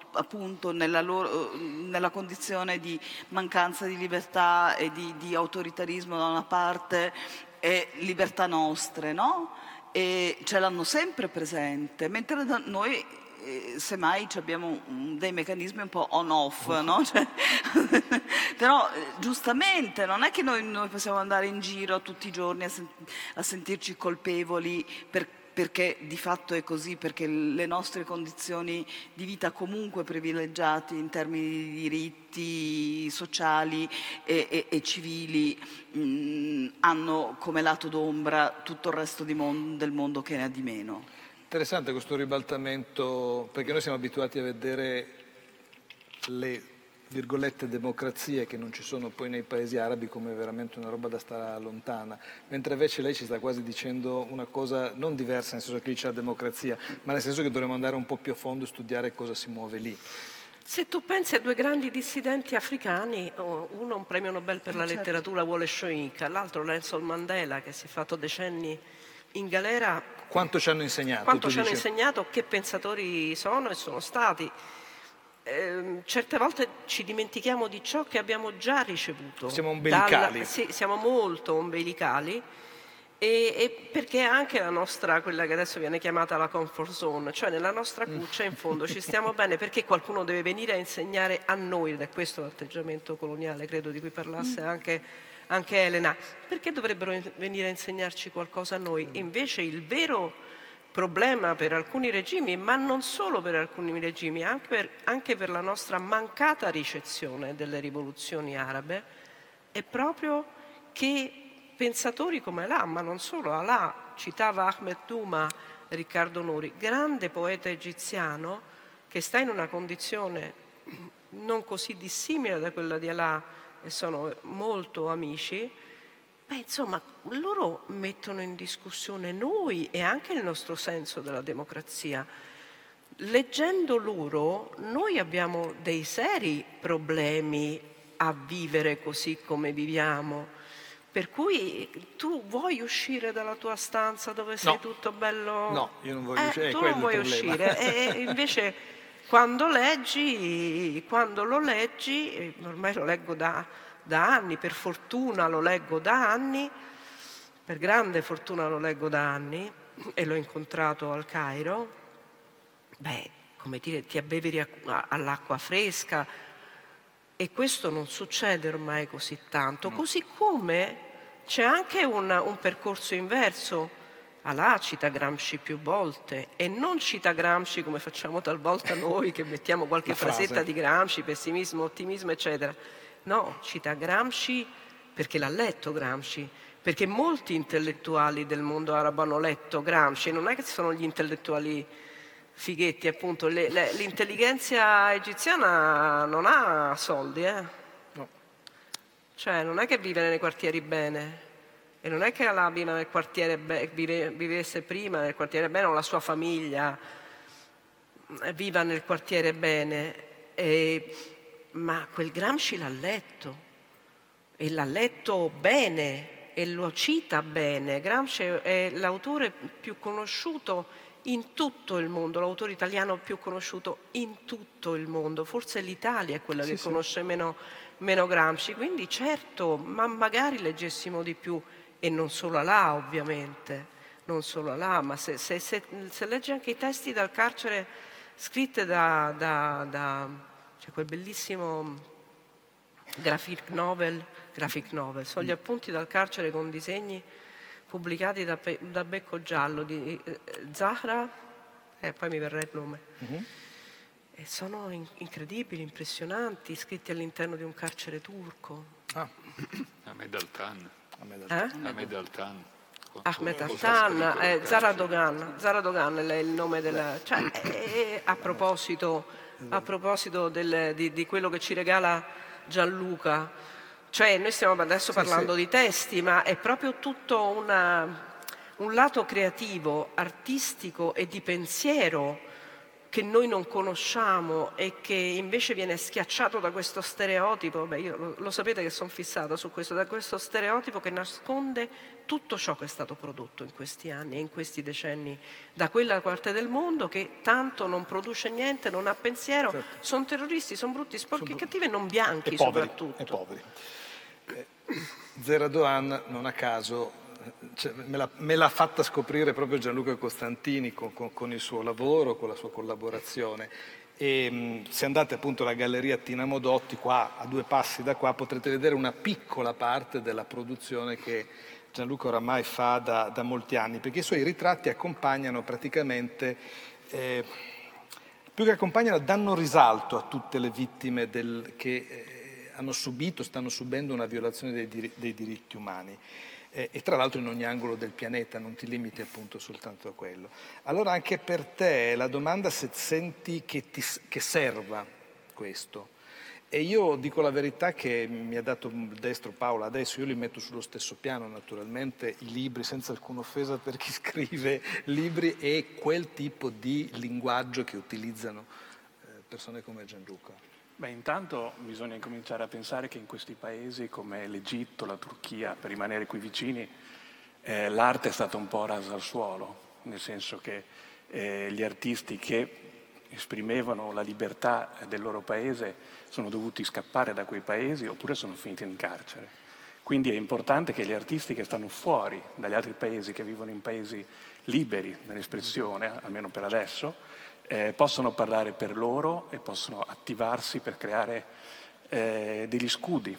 nella, loro, nella, condizione di mancanza di libertà e di, di, autoritarismo da una parte e libertà nostre, no? E ce l'hanno sempre presente, mentre noi eh, semmai abbiamo dei meccanismi un po' on-off, no? cioè, però eh, giustamente non è che noi, noi, possiamo andare in giro tutti i giorni a, sen- a sentirci colpevoli per perché di fatto è così, perché le nostre condizioni di vita comunque privilegiate in termini di diritti sociali e, e, e civili mh, mm, hanno come lato d'ombra tutto il resto mon- del mondo che ne ha di meno. Interessante questo ribaltamento, perché noi siamo abituati a vedere le virgolette democrazie che non ci sono poi nei paesi arabi come veramente una roba da stare lontana, mentre invece lei ci sta quasi dicendo una cosa non diversa, nel senso che lì c'è la democrazia, ma nel senso che dovremmo andare un po' più a fondo e studiare cosa si muove lì. Se tu pensi a due grandi dissidenti africani, uno un premio Nobel per la certo. letteratura Wole Soyinka, l'altro Nelson Mandela che si è fatto decenni in galera. Quanto ci hanno insegnato? Quanto ci hanno insegnato, che pensatori sono e sono stati eh, certe volte ci dimentichiamo di ciò che abbiamo già ricevuto. Siamo ombelicali. Dalla, sì, siamo molto ombelicali E, e, perché anche la nostra, quella che adesso viene chiamata la comfort zone, cioè nella nostra cuccia in fondo ci stiamo bene perché qualcuno deve venire a insegnare a noi, ed è questo l'atteggiamento coloniale, credo, di cui parlasse anche, anche Elena, perché dovrebbero venire a insegnarci qualcosa a noi? Invece il vero problema per alcuni regimi, ma non solo per alcuni regimi, anche per, anche per la nostra mancata ricezione delle rivoluzioni arabe, è proprio che pensatori come Alà, ma non solo, Alà citava Ahmed Duma, Riccardo Nuri, grande poeta egiziano che sta in una condizione non così dissimile da quella di Alà e sono molto amici, beh, insomma, loro mettono in discussione noi e anche il nostro senso della democrazia. Leggendo loro, noi abbiamo dei seri problemi a vivere così come viviamo per cui tu vuoi uscire dalla tua stanza dove sei no. tutto bello... No, io non voglio eh, uscire. Tu non vuoi uscire. e invece quando leggi, quando lo leggi, ormai lo leggo da, da anni, per fortuna lo leggo da anni, per grande fortuna lo leggo da anni e l'ho incontrato al Cairo, beh, come dire, ti abbeveri all'acqua fresca, e questo non succede ormai così tanto, no. così come c'è anche un, un percorso inverso. Alà cita Gramsci più volte e non cita Gramsci come facciamo talvolta noi che mettiamo qualche frasetta di Gramsci, pessimismo, ottimismo, eccetera. No, cita Gramsci perché l'ha letto Gramsci, perché molti intellettuali del mondo arabo hanno letto Gramsci, non è che sono gli intellettuali fighetti appunto, le, le, l'intelligenza egiziana non ha soldi, eh? no. cioè non è che vive nei quartieri bene e non è che la vive nel quartiere be- vive, vivesse prima nel quartiere bene o la sua famiglia viva nel quartiere bene, e, ma quel Gramsci l'ha letto e l'ha letto bene e lo cita bene. Gramsci è l'autore più conosciuto in tutto il mondo, l'autore italiano più conosciuto in tutto il mondo, forse l'Italia è quella sì, che sì. conosce meno, meno, Gramsci, quindi certo, ma magari leggessimo di più e non solo là ovviamente, non solo là, ma se, se, se, se leggi anche i testi dal carcere scritti da, da, da cioè quel bellissimo graphic novel, graphic novel, sono gli mm. appunti dal carcere con disegni pubblicati da, da Becco Giallo di eh, Zahra, e eh, poi mi verrà il nome. Uh-huh. E sono in, incredibili, impressionanti, scritti all'interno di un carcere turco. Ah. Ahmed Altan. Ahmed Altan. Eh? Ahmed Altan. Ahmed Altan, eh, Zara Dogan, Zara Dogan è il nome del... Cioè, eh, a proposito, a proposito del, di, di quello che ci regala Gianluca, cioè noi stiamo adesso parlando sì, sì. di testi, ma è proprio tutto una, un lato creativo, artistico e di pensiero che noi non conosciamo e che invece viene schiacciato da questo stereotipo, beh io lo, lo sapete che sono fissata su questo, da questo stereotipo che nasconde tutto ciò che è stato prodotto in questi anni e in questi decenni da quella parte del mondo che tanto non produce niente, non ha pensiero, certo. sono terroristi, sono brutti, sporchi, sono cattivi e non bianchi e poveri, soprattutto. E poveri. Zeradoan non a caso cioè, me, l'ha, me, l'ha, fatta scoprire proprio Gianluca Costantini con, con, con, il suo lavoro, con la sua collaborazione. E, mh, se andate appunto alla galleria Tina Modotti, qua a due passi da qua, potrete vedere una piccola parte della produzione che Gianluca oramai fa da, da molti anni, perché i suoi ritratti accompagnano praticamente, eh, più che accompagnano, danno risalto a tutte le vittime del, che eh, hanno subito, stanno subendo una violazione dei, dir- dei diritti umani. Eh, e tra l'altro in ogni angolo del pianeta, non ti limiti appunto soltanto a quello. Allora anche per te la domanda se senti che, ti, che serva questo. E io dico la verità che mi ha dato destro Paola, adesso io li metto sullo stesso piano naturalmente, i libri, senza alcuna offesa per chi scrive libri e quel tipo di linguaggio che utilizzano eh, persone come Gianluca. Beh, intanto bisogna cominciare a pensare che in questi paesi come l'Egitto, la Turchia, per rimanere qui vicini, eh, l'arte è stata un po' rasa al suolo, nel senso che eh, gli artisti che esprimevano la libertà del loro paese sono dovuti scappare da quei paesi oppure sono finiti in carcere. Quindi è importante che gli artisti che stanno fuori dagli altri paesi, che vivono in paesi liberi nell'espressione, almeno per adesso, eh, possano parlare per loro e possono attivarsi per creare eh, degli scudi,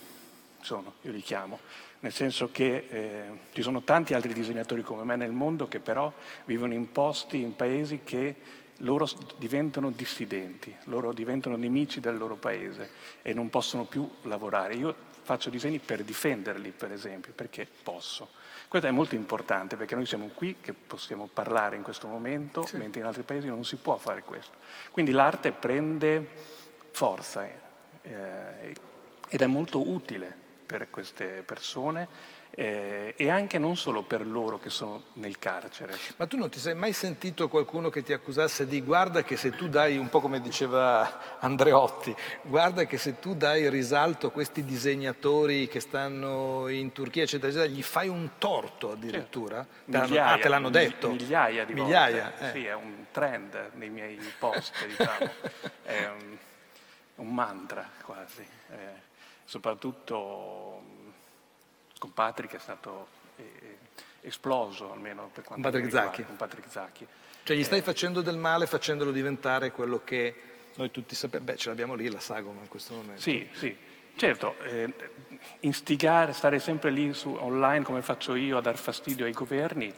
sono, io li chiamo, nel senso che eh, ci sono tanti altri disegnatori come me nel mondo che però vivono in posti, in paesi che loro diventano dissidenti, loro diventano nemici del loro paese e non possono più lavorare. Io faccio disegni per difenderli, per esempio, perché posso. Questo è molto importante perché noi siamo qui che possiamo parlare in questo momento, sì. mentre in altri paesi non si può fare questo. Quindi l'arte prende forza eh, ed è molto utile per queste persone eh, e anche non solo per loro che sono nel carcere. Ma tu non ti sei mai sentito qualcuno che ti accusasse di guarda che se tu dai, un po' come diceva Andreotti, guarda che se tu dai risalto a questi disegnatori che stanno in Turchia, eccetera, eccetera, gli fai un torto addirittura? Certo. Migliaia, ah, te l'hanno detto? Migliaia di migliaia, volte. Eh. Sì, è un trend nei miei post, diciamo. è un, un, mantra quasi. Eh, soprattutto con Patrick è stato eh, esploso almeno per quanto Patrick riguarda, Zacchi. con Patrick Zacchi. Cioè gli stai eh, facendo del male facendolo diventare quello che noi tutti sappiamo, beh ce l'abbiamo lì la sagoma in questo momento. Sì, sì, certo, eh, instigare, stare sempre lì su, online come faccio io a dar fastidio ai governi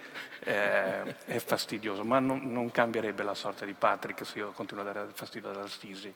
eh, è fastidioso, ma non, non, cambierebbe la sorte di Patrick se io continuo a dare fastidio ad Arstisi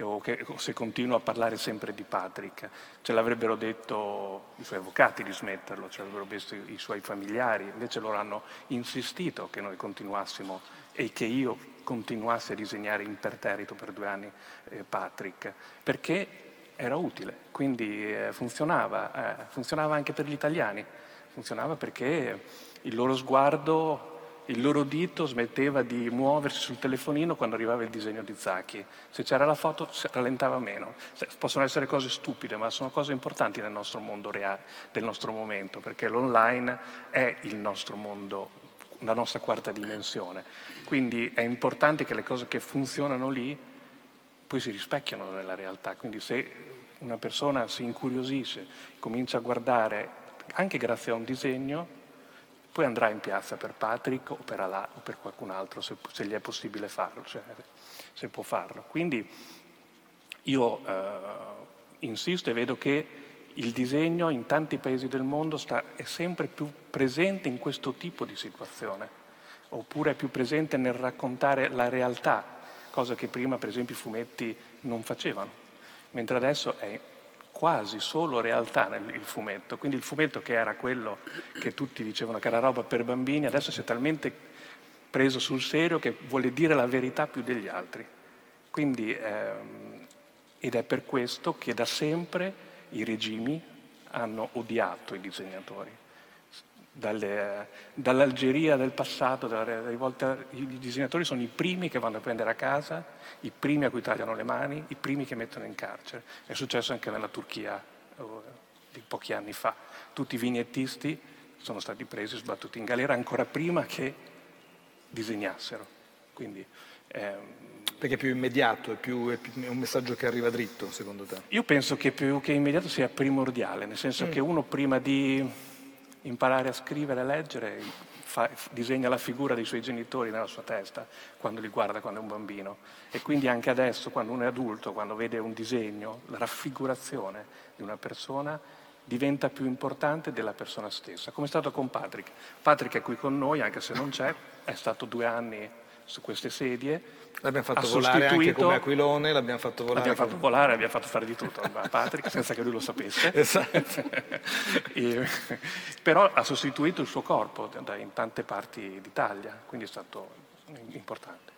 o, che, se continuo a parlare sempre di Patrick. Ce l'avrebbero detto i suoi avvocati di smetterlo, ce l'avrebbero detto i suoi familiari, invece loro hanno insistito che noi continuassimo e che io continuassi a disegnare imperterrito per due anni eh, Patrick, perché era utile, quindi eh, funzionava, eh, funzionava anche per gli italiani, funzionava perché il loro sguardo il loro dito smetteva di muoversi sul telefonino quando arrivava il disegno di Zacchi. Se c'era la foto rallentava meno. Possono essere cose stupide, ma sono cose importanti nel nostro mondo reale, del nostro momento, perché l'online è il nostro mondo, la nostra quarta dimensione. Quindi è importante che le cose che funzionano lì poi si rispecchiano nella realtà. Quindi se una persona si incuriosisce, comincia a guardare, anche grazie a un disegno, poi andrà in piazza per Patrick o per Alà o per qualcun altro, se, se gli è possibile farlo, cioè, se può farlo. Quindi io eh, insisto e vedo che il disegno in tanti paesi del mondo sta, è sempre più presente in questo tipo di situazione, oppure è più presente nel raccontare la realtà, cosa che prima per esempio i fumetti non facevano, mentre adesso è quasi solo realtà nel fumetto, quindi il fumetto che era quello che tutti dicevano che era roba per bambini, adesso si è talmente preso sul serio che vuole dire la verità più degli altri. Quindi, ehm, ed è per questo che da sempre i regimi hanno odiato i disegnatori dalle, dall'Algeria del passato, dalla rivolta, i disegnatori sono i primi che vanno a prendere a casa, i primi a cui tagliano le mani, i primi che mettono in carcere. È successo anche nella Turchia oh, di pochi anni fa. Tutti i vignettisti sono stati presi e sbattuti in galera ancora prima che disegnassero. Quindi, ehm, perché è più immediato, è, più, è, più, è, un messaggio che arriva dritto, secondo te? Io penso che più che immediato sia primordiale, nel senso mm. che uno prima di imparare a scrivere e leggere, fa, disegna la figura dei suoi genitori nella sua testa quando li guarda quando è un bambino. E quindi anche adesso, quando uno è adulto, quando vede un disegno, la raffigurazione di una persona diventa più importante della persona stessa, come è stato con Patrick. Patrick è qui con noi, anche se non c'è, è stato due anni su queste sedie, L'abbiamo fatto volare anche come aquilone, l'abbiamo fatto volare. L'abbiamo fatto come... volare, abbiamo fatto fare di tutto a Patrick senza che lui lo sapesse. esatto. e, però ha sostituito il suo corpo in tante parti d'Italia, quindi è stato importante.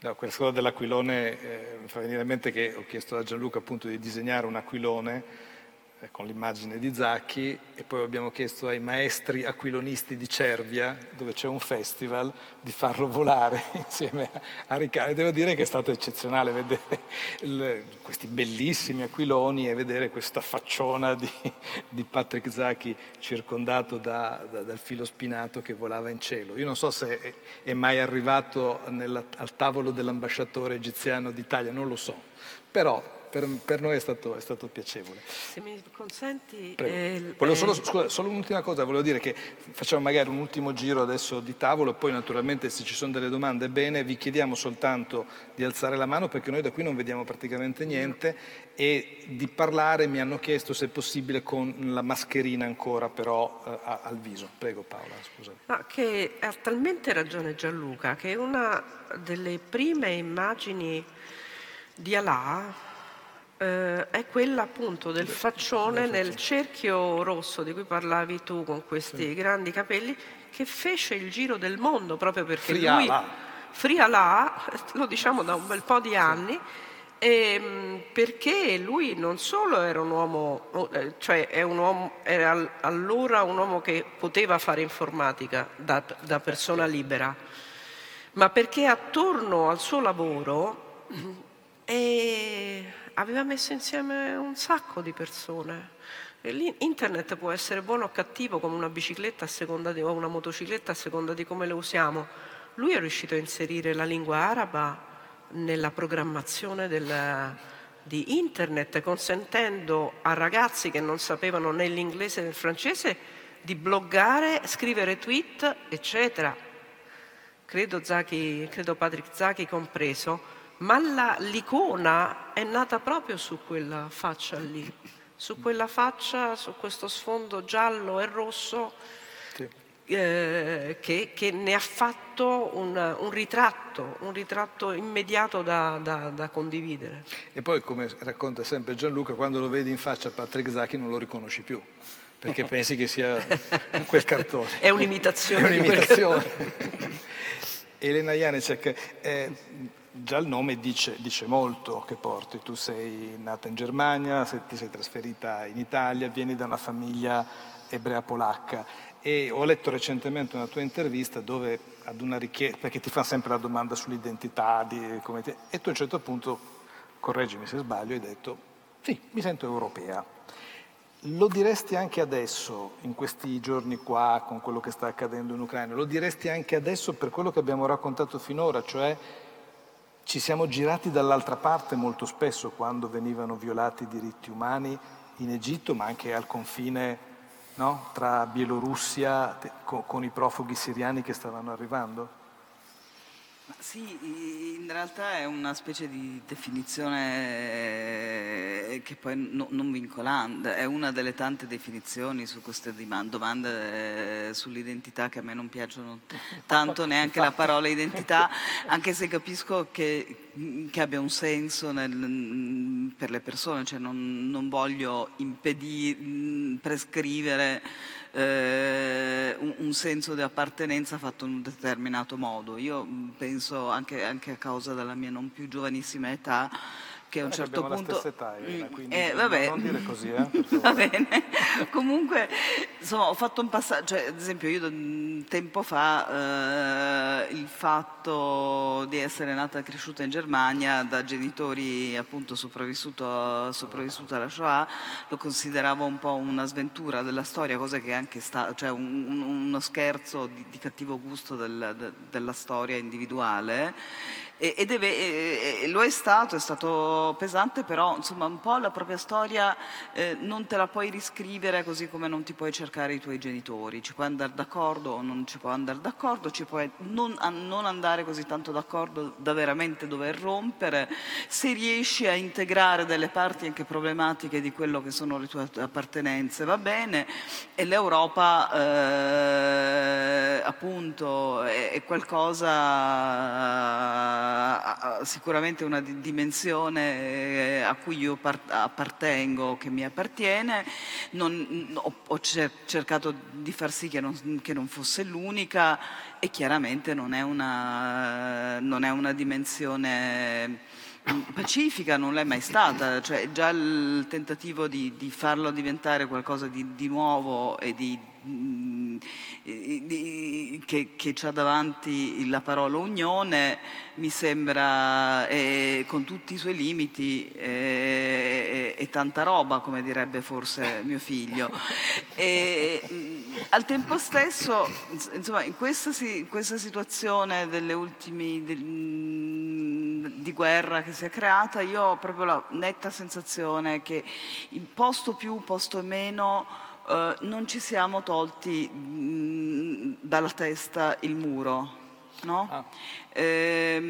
No, quella cosa dell'aquilone eh, mi fa venire in mente che ho chiesto a Gianluca appunto di disegnare un aquilone con l'immagine di Zacchi e poi abbiamo chiesto ai maestri aquilonisti di Cervia, dove c'è un festival, di farlo volare insieme a Riccardo. Devo dire che è stato eccezionale vedere il, questi bellissimi aquiloni e vedere questa facciona di, di Patrick Zacchi circondato da, da, dal filo spinato che volava in cielo. Io non so se è, è mai arrivato nella, al tavolo dell'ambasciatore egiziano d'Italia, non lo so, però per, per noi è stato, è stato, piacevole. Se mi consenti... Eh, volevo solo, scusa, solo un'ultima cosa, volevo dire che facciamo magari un ultimo giro adesso di tavolo, poi naturalmente se ci sono delle domande bene, vi chiediamo soltanto di alzare la mano perché noi da qui non vediamo praticamente niente e di parlare mi hanno chiesto se è possibile con la mascherina ancora però eh, al viso. Prego Paola, scusa. Ma che ha talmente ragione Gianluca che una delle prime immagini di Allah eh, è quella appunto del faccione nel cerchio rosso di cui parlavi tu con questi grandi capelli che fece il giro del mondo proprio perché Free lui Frialà, lo diciamo da un bel po' di anni, e, ehm, perché lui non solo era un uomo, eh, cioè un uomo, era allora un uomo che poteva fare informatica da, da persona libera, ma perché attorno al suo lavoro eh, aveva messo insieme un sacco di persone. Internet può essere buono o cattivo come una bicicletta a seconda di, o una motocicletta a seconda di come le usiamo. Lui è riuscito a inserire la lingua araba nella programmazione del, di internet, consentendo a ragazzi che non sapevano né l'inglese né il francese di bloggare, scrivere tweet, eccetera. Credo, Zaki, credo Patrick Zaki compreso ma la, l'icona è nata proprio su quella faccia lì, su quella faccia, su questo sfondo giallo e rosso sì. eh, che, che, ne ha fatto un, un, ritratto, un ritratto immediato da, da, da, condividere. E poi, come racconta sempre Gianluca, quando lo vedi in faccia Patrick Zacchi non lo riconosci più perché pensi che sia quel cartone. È un'imitazione. È un'imitazione. Elena Janecek, eh, già il nome dice, dice, molto che porti. Tu sei nata in Germania, ti sei trasferita in Italia, vieni da una famiglia ebrea polacca e ho letto recentemente una tua intervista dove ad una richiesta, perché ti fa sempre la domanda sull'identità di, ti, e tu a un certo punto, correggimi se sbaglio, hai detto sì, mi sento europea. Lo diresti anche adesso, in questi giorni qua, con quello che sta accadendo in Ucraina, lo diresti anche adesso per quello che abbiamo raccontato finora, cioè ci siamo girati dall'altra parte molto spesso quando venivano violati i diritti umani in Egitto, ma anche al confine no, tra Bielorussia con, con i profughi siriani che stavano arrivando. Sì, in realtà è una specie di definizione eh, che poi no, non vincolante, è una delle tante definizioni su queste domande eh, sull'identità che a me non piacciono tanto, neanche la parola identità, anche se capisco che, che abbia un senso nel, per le persone, cioè non, non voglio impedire, prescrivere eh, un, un, senso di appartenenza fatto in un determinato modo. Io penso anche, anche a causa della mia non più giovanissima età che a un certo punto... Età, mm, quindi eh, vabbè. non dire così, eh, Va bene. Comunque, insomma, ho fatto un passaggio, cioè, ad esempio io tempo fa eh, il fatto di essere nata e cresciuta in Germania da genitori appunto sopravvissuto, sopravvissuto alla Shoah lo consideravo un po' una sventura della storia, cosa che è anche sta, cioè un, uno scherzo di, di cattivo gusto del, de, della storia individuale e, deve, e, lo è stato, è stato pesante, però insomma un po' la propria storia eh, non te la puoi riscrivere così come non ti puoi cercare i tuoi genitori, ci puoi andare d'accordo o non ci puoi andare d'accordo, ci puoi non, non andare così tanto d'accordo da veramente dover rompere, se riesci a integrare delle parti anche problematiche di quello che sono le tue appartenenze va bene. E l'Europa eh, appunto è, è qualcosa sicuramente una dimensione eh, a cui io appartengo, che mi appartiene, non, ho, ho, cercato di far sì che non, che non fosse l'unica e chiaramente non è una, non è una dimensione pacifica non l'è mai stata, cioè già il tentativo di, di farlo diventare qualcosa di, di nuovo e di, che, che ha davanti la parola unione mi sembra, eh, con tutti i suoi limiti, eh, e tanta roba, come direbbe forse mio figlio. E, al tempo stesso, insomma, in questa, in questa situazione delle ultimi, del, di guerra che si è creata, io ho proprio la netta sensazione che in posto più, posto meno, eh, non ci siamo tolti mh, dalla testa il muro. No? Ah. Ehm,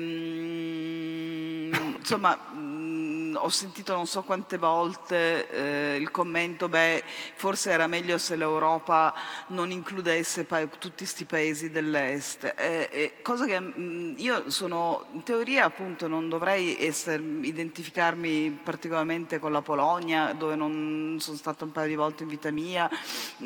insomma, mh, ho sentito non so quante volte eh, il commento, beh, forse era meglio se l'Europa non includesse pa- tutti questi paesi dell'Est, eh, eh, cosa che mh, io sono, in teoria appunto non dovrei essere, identificarmi particolarmente con la Polonia, dove non sono stata un paio di volte in vita mia,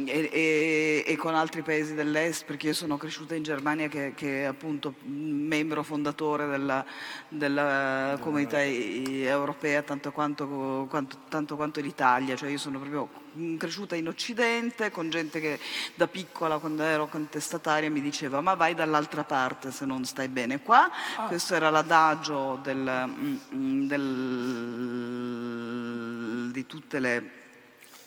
e, e, e con altri paesi dell'Est, perché io sono cresciuta in Germania che, che appunto membro membro fondatore della, della comunità europea tanto quanto, quanto, tanto quanto l'Italia, cioè io sono proprio cresciuta in Occidente con gente che da piccola quando ero contestataria mi diceva ma vai dall'altra parte se non stai bene qua, ah. questo era l'adagio del, mm, mm, del, di tutte le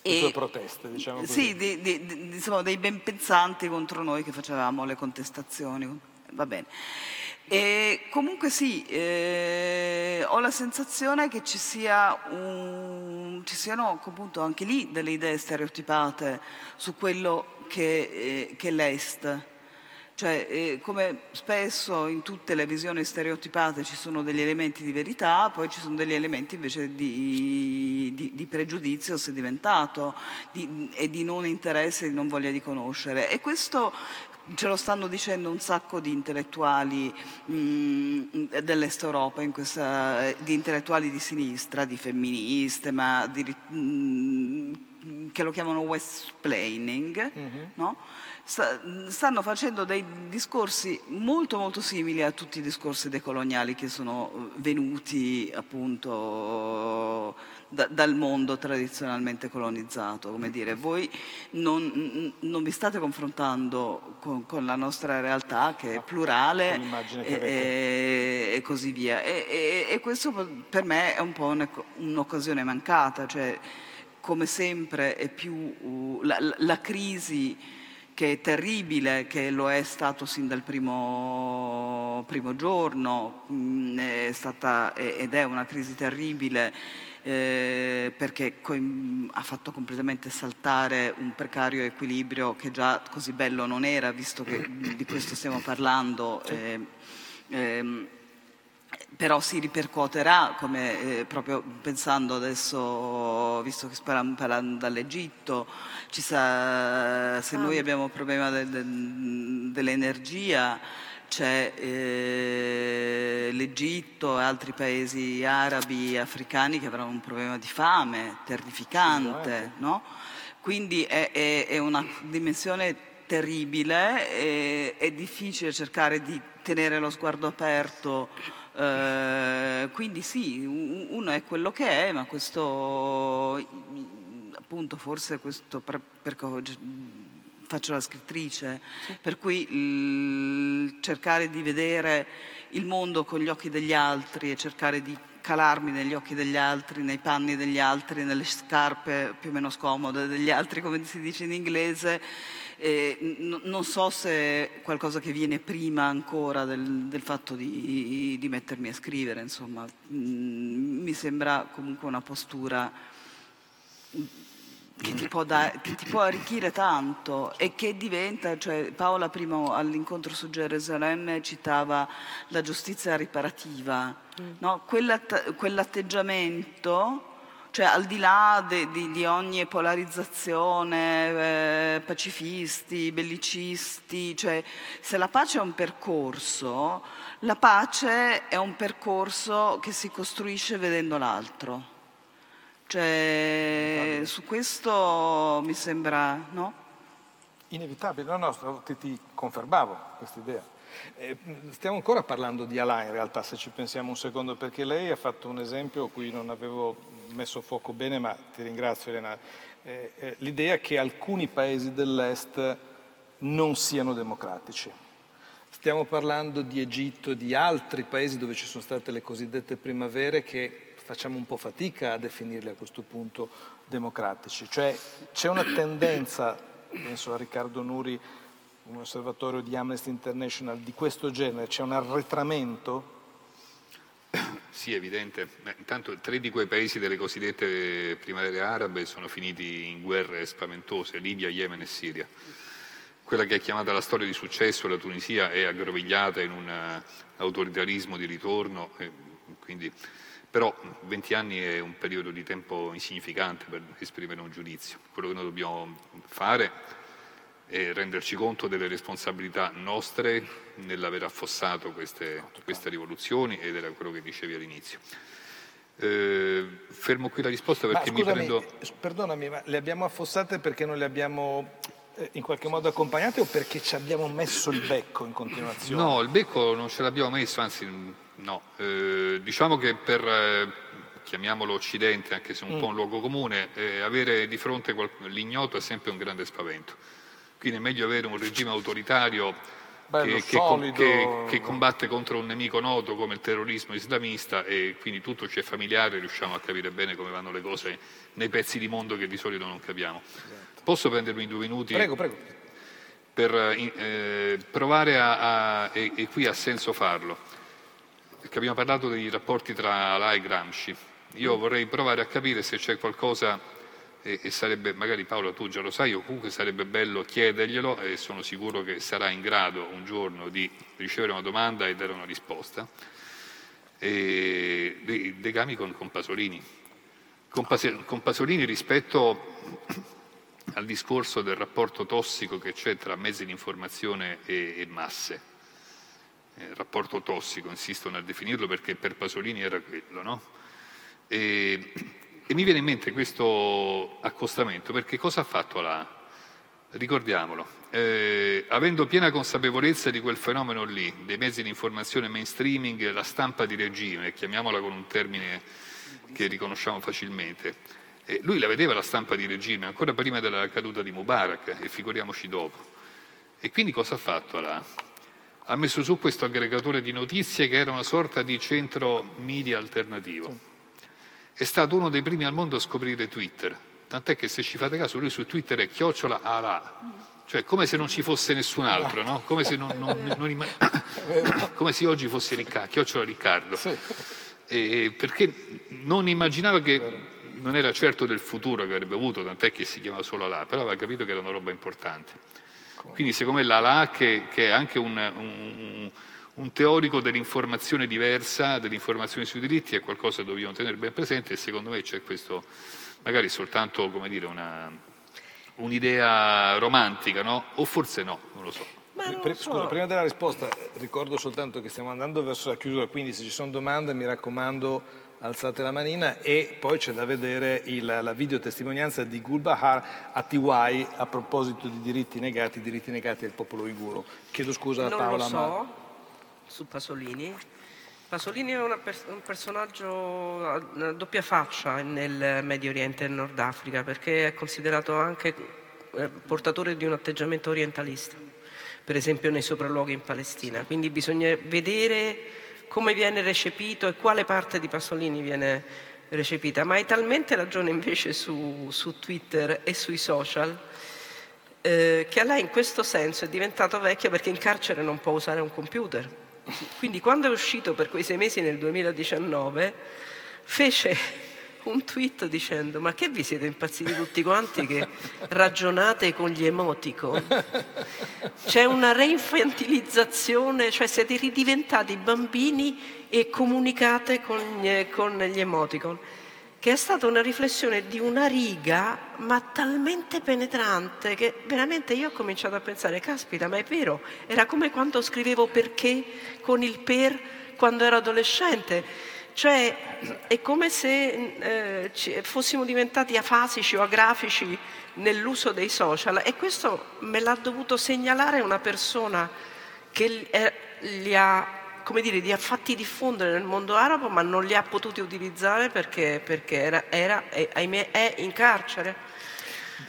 e, proteste, diciamo così. Sì, di, di, di, insomma, dei ben pensanti contro noi che facevamo le contestazioni. Va bene. E comunque sì, eh, ho la sensazione che ci, sia un, ci siano appunto anche lì delle idee stereotipate su quello che, eh, che è l'Est. Cioè, eh, come spesso in tutte le visioni stereotipate ci sono degli elementi di verità, poi ci sono degli elementi invece di, di, di pregiudizio sedimentato di, e di non interesse e di non voglia di conoscere. E questo ce lo stanno dicendo un sacco di intellettuali mm, dell'Est Europa, questa, di intellettuali di sinistra, di femministe, ma di, mh, mm, che lo chiamano westplaining, mm-hmm. no? stanno facendo dei discorsi molto molto simili a tutti i discorsi decoloniali che sono venuti appunto da, dal mondo tradizionalmente colonizzato. Come dire, voi non, non vi state confrontando con, con, la nostra realtà che è plurale e, e, e, così via. E, e, questo per me è un po' un'occasione mancata, cioè come sempre è più uh, la, la crisi che è terribile, che lo è stato sin dal primo, primo giorno, mh, è stata, ed è una crisi terribile eh, perché co- ha fatto completamente saltare un precario equilibrio che già così bello non era, visto che di questo stiamo parlando. Eh, ehm, però si ripercuoterà, come eh, proprio pensando adesso, visto che stiamo parlando dall'Egitto, sa, se noi ah. abbiamo un problema de, de, dell'energia, c'è eh, l'Egitto e altri paesi arabi e africani che avranno un problema di fame terrificante, no? quindi è, è, è, una dimensione terribile, è, è, difficile cercare di tenere lo sguardo aperto, eh, quindi sì, uno è quello che è, ma questo appunto forse questo per, per faccio la scrittrice, sì. per cui il, cercare di vedere il mondo con gli occhi degli altri e cercare di calarmi negli occhi degli altri, nei panni degli altri, nelle scarpe più o meno scomode degli altri, come si dice in inglese. N- non so se è qualcosa che viene prima ancora del, del fatto di, di, mettermi a scrivere, insomma, mm, mi sembra comunque una postura che ti, da, che ti, può arricchire tanto e che diventa, cioè Paola prima all'incontro su Gerusalemme citava la giustizia riparativa, mm. no? Quell'att- quell'atteggiamento, cioè al di là de, di, di, ogni polarizzazione, eh, pacifisti, bellicisti, cioè se la pace è un percorso, la pace è un percorso che si costruisce vedendo l'altro. Cioè, su questo mi sembra, no? Inevitabile, no, no, ti, ti confermavo questa idea. Eh, stiamo ancora parlando di Alain in realtà, se ci pensiamo un secondo, perché lei ha fatto un esempio a cui non avevo messo fuoco bene, ma ti ringrazio Elena. Eh, eh, l'idea che alcuni paesi dell'Est non siano democratici. Stiamo parlando di Egitto, di altri paesi dove ci sono state le cosiddette primavere che facciamo un po' fatica a definirli a questo punto democratici. Cioè c'è una tendenza, penso a Riccardo Nuri, un osservatorio di Amnesty International di questo genere, c'è un arretramento Sì, è evidente. Beh, intanto tre di quei paesi delle cosiddette primavere arabe sono finiti in guerre spaventose, Libia, Yemen e Siria. Quella che è chiamata la storia di successo, la Tunisia, è aggrovigliata in un eh, autoritarismo di ritorno, quindi, però 20 anni è un periodo di tempo insignificante per esprimere un giudizio. Quello che noi dobbiamo fare è renderci conto delle responsabilità nostre nell'aver affossato queste, queste rivoluzioni ed era quello che dicevi all'inizio. Eh, fermo qui la risposta perché scusami, mi prendo... Perdonami, ma le abbiamo affossate perché non le abbiamo in qualche modo accompagnate o perché ci abbiamo messo il becco in continuazione? No, il becco non ce l'abbiamo messo, anzi no. Eh, diciamo che per, eh, chiamiamolo Occidente, anche se un mm. po' un luogo comune, eh, avere di fronte qual- l'ignoto è sempre un grande spavento. Quindi è meglio avere un regime autoritario Bello, che, che, che, che, combatte contro un nemico noto come il terrorismo islamista e quindi tutto ci è familiare, riusciamo a capire bene come vanno le cose nei pezzi di mondo che di solito non capiamo. Posso prendermi due minuti? Prego, prego. Per eh, provare a, a e, e, qui ha senso farlo, perché abbiamo parlato dei rapporti tra Alà e Gramsci. Io mm. vorrei provare a capire se c'è qualcosa, e, e, sarebbe, magari Paolo tu già lo sai, o comunque sarebbe bello chiederglielo e sono sicuro che sarà in grado un giorno di ricevere una domanda e dare una risposta, e, dei legami con, con Pasolini. Con Pasolini rispetto al discorso del rapporto tossico che c'è tra mezzi di informazione e, e masse. Eh, rapporto tossico, insisto nel definirlo perché per Pasolini era quello, no? E, e mi viene in mente questo accostamento perché cosa ha fatto là? Ricordiamolo, eh, avendo piena consapevolezza di quel fenomeno lì, dei mezzi di informazione mainstreaming, la stampa di regime, chiamiamola con un termine che riconosciamo facilmente, eh, lui la vedeva la stampa di regime ancora prima della caduta di Mubarak e figuriamoci dopo. E quindi cosa ha fatto là? Ha messo su questo aggregatore di notizie che era una sorta di centro media alternativo. È stato uno dei primi al mondo a scoprire Twitter, tant'è che se ci fate caso lui su Twitter è chiocciola ala, cioè come se non ci fosse nessun altro, no? come, se non, non, non come se oggi fosse Riccardo, chiocciola Riccardo. E perché non immaginava che non era certo del futuro che avrebbe avuto, tant'è che si chiamava solo ALA, però aveva capito che era una roba importante. Quindi secondo me l'ALA, che, che è anche un, un, un, teorico dell'informazione diversa, dell'informazione sui diritti, è qualcosa che dobbiamo tenere ben presente e secondo me c'è questo, magari soltanto come dire, una, un'idea romantica, no? o forse no, non lo so. Scusa, prima della risposta ricordo soltanto che stiamo andando verso la chiusura, quindi se ci sono domande mi raccomando alzate la manina e poi c'è da vedere il, la videotestimonianza di Gulbahar a TY a proposito di diritti negati, diritti negati al popolo uiguro. Chiedo scusa a non Paola. Non lo so ma... su Pasolini. Pasolini è pers- un personaggio a doppia faccia nel Medio Oriente e nel Nord Africa perché è considerato anche eh, portatore di un atteggiamento orientalista, per esempio nei sopralluoghi in Palestina. Quindi bisogna vedere come viene recepito e quale parte di Pasolini viene recepita, ma hai talmente ragione invece su, su Twitter e sui social eh, che a lei in questo senso è diventato vecchia perché in carcere non può usare un computer. Quindi quando è uscito per quei sei mesi nel 2019 fece un tweet dicendo ma che vi siete impazziti tutti quanti che ragionate con gli emoticon? C'è una reinfantilizzazione, cioè siete ridiventati bambini e comunicate con gli, con gli emoticon, che è stata una riflessione di una riga ma talmente penetrante che veramente io ho cominciato a pensare, caspita, ma è vero, era come quando scrivevo perché con il per quando ero adolescente cioè è come se eh, fossimo diventati afasici o agrafici nell'uso dei social e questo me l'ha dovuto segnalare una persona che eh, li ha, dire, li ha fatti diffondere nel mondo arabo ma non li ha potuti utilizzare perché, perché era, era è, ahimè, è in carcere.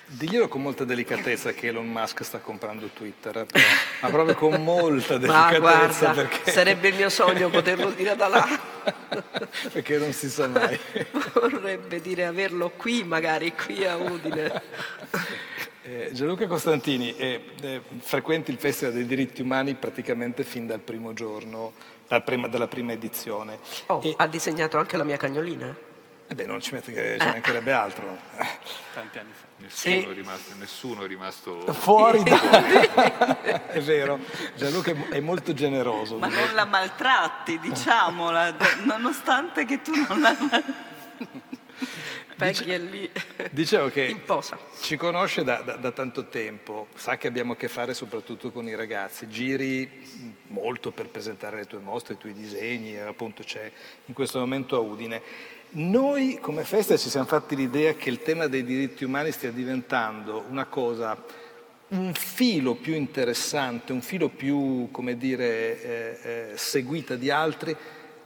Diglielo con molta delicatezza che Elon Musk sta comprando Twitter, però, ma proprio con molta delicatezza. Ma guarda, perché... sarebbe il mio sogno poterlo dire da là. perché non si sa mai. Vorrebbe dire averlo qui, magari qui a Udine. Eh, Gianluca Costantini, eh, eh, frequenti il Festival dei diritti umani praticamente fin dal primo giorno, dal prima, dalla prima edizione. Oh, e... Ha disegnato anche la mia cagnolina? Eh beh, non ci mette che ci mancherebbe altro. Tanti anni fa. Nessuno, sì. è rimasto, nessuno è rimasto fuori da... è vero, Gianluca è molto generoso. Ma non la maltratti, diciamola, nonostante che tu non la... Peggy è lì. Dicevo che ci conosce da, da, da, tanto tempo, sa che abbiamo a che fare soprattutto con i ragazzi, giri molto per presentare le tue mostre, i tuoi disegni, appunto c'è in questo momento a Udine. Noi come festa ci siamo fatti l'idea che il tema dei diritti umani stia diventando una cosa, un filo più interessante, un filo più, come dire, eh, eh, seguita di altri,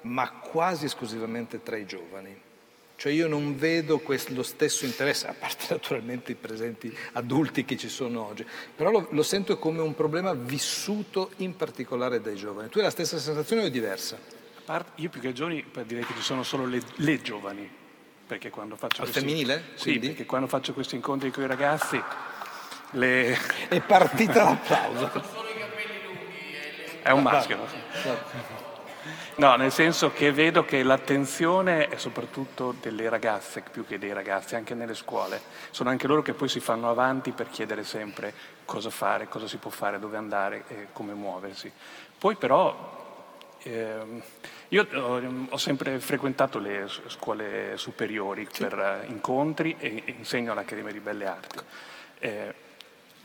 ma quasi esclusivamente tra i giovani. Cioè io non vedo lo stesso interesse, a parte naturalmente i presenti adulti che ci sono oggi, però lo, lo, sento come un problema vissuto in particolare dai giovani. Tu hai la stessa sensazione o è diversa? Io più che giovani direi che ci sono solo le, le giovani, perché quando faccio... Al questi, femminile? Sì, quindi? perché quando faccio questi incontri con i ragazzi... Le... È partita l'applauso. È un maschio. No? No, nel senso che vedo che l'attenzione è soprattutto delle ragazze più che dei ragazzi, anche nelle scuole. Sono anche loro che poi si fanno avanti per chiedere sempre cosa fare, cosa si può fare, dove andare e come muoversi. Poi però eh, io ho, sempre frequentato le scuole superiori sì. per incontri e insegno all'Accademia di Belle Arti. Eh,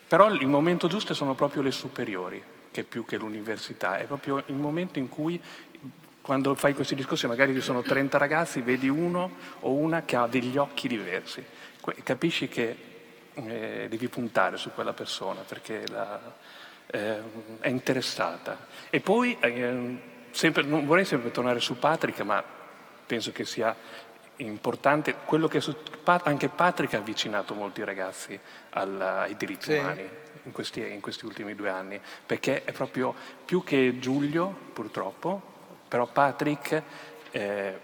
però il momento giusto sono proprio le superiori, che più che l'università, è proprio il momento in cui quando fai questi discorsi magari ci sono 30 ragazzi, vedi uno o una che ha degli occhi diversi, capisci che eh, devi puntare su quella persona perché la, eh, è interessata. E poi, eh, sempre, non vorrei sempre tornare su Patrick, ma penso che sia importante, quello che anche Patrick ha avvicinato molti ragazzi alla, ai diritti sì. umani in questi, in questi ultimi due anni, perché è proprio più che Giulio, purtroppo, però Patrick, eh,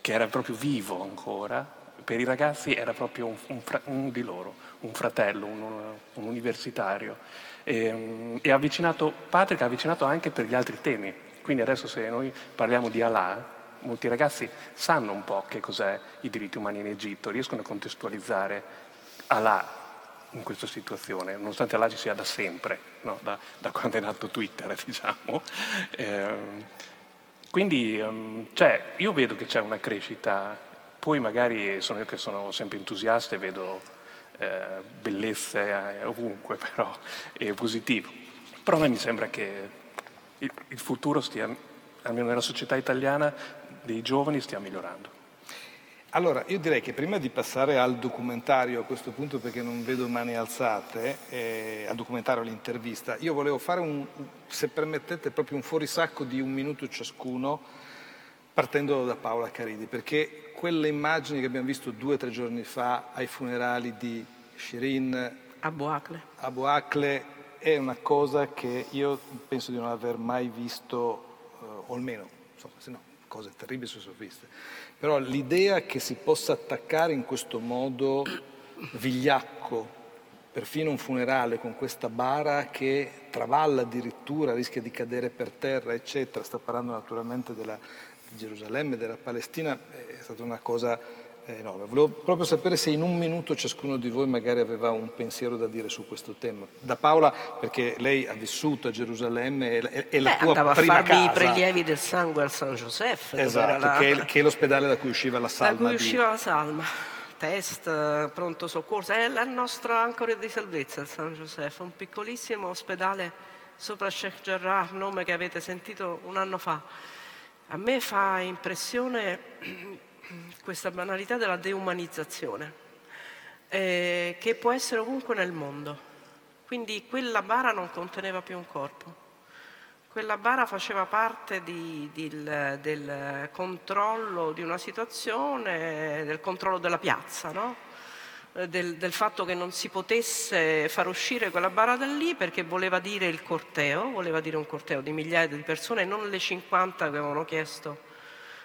che era proprio vivo ancora, per i ragazzi era proprio un, un, fra, un di loro, un fratello, un, un universitario. E, e avvicinato, Patrick ha avvicinato anche per gli altri temi. Quindi adesso se noi parliamo di Allah, molti ragazzi sanno un po' che cos'è i diritti umani in Egitto, riescono a contestualizzare Allah in questa situazione, nonostante Allah ci sia da sempre, no? da, da, quando è nato Twitter, diciamo. Eh, quindi um, cioè, io vedo che c'è una crescita, poi magari sono io che sono sempre entusiasta e vedo eh, bellezze eh, ovunque, però è positivo. Però a me mi sembra che il, il futuro stia, almeno nella società italiana, dei giovani stia migliorando. Allora, io direi che prima di passare al documentario a questo punto, perché non vedo mani alzate, eh, al documentario, all'intervista, io volevo fare un, se permettete, proprio un fuorisacco di un minuto ciascuno, partendo da Paola Caridi, perché quelle immagini che abbiamo visto due o tre giorni fa ai funerali di Shirin Abu Akle. Abu Akle è una cosa che io penso di non aver mai visto, eh, o almeno, insomma, se no, cose terribili sono viste però l'idea che si possa attaccare in questo modo vigliacco, perfino un funerale con questa bara che travalla addirittura, rischia di cadere per terra, eccetera, sta parlando naturalmente della, Gerusalemme, della Palestina, è stata una cosa eh, no, volevo proprio sapere se in un minuto ciascuno di voi magari aveva un pensiero da dire su questo tema. Da Paola, perché lei ha vissuto a Gerusalemme, è, è la Beh, tua andava prima a farmi i prelievi del sangue al San Joseph. Esatto, la... che, è, che, è, l'ospedale da cui usciva la salma. Da cui di... usciva la salma. Test, pronto soccorso, è il nostro ancora di salvezza il San Joseph, un piccolissimo ospedale sopra Sheikh Jarrah, nome che avete sentito un anno fa. A me fa impressione questa banalità della deumanizzazione, eh, che può essere ovunque nel mondo. Quindi quella bara non conteneva più un corpo. Quella bara faceva parte di, di, del, del, controllo di una situazione, del controllo della piazza, no? Eh, del, del, fatto che non si potesse far uscire quella bara da lì perché voleva dire il corteo, voleva dire un corteo di migliaia di persone, non le 50 che avevano chiesto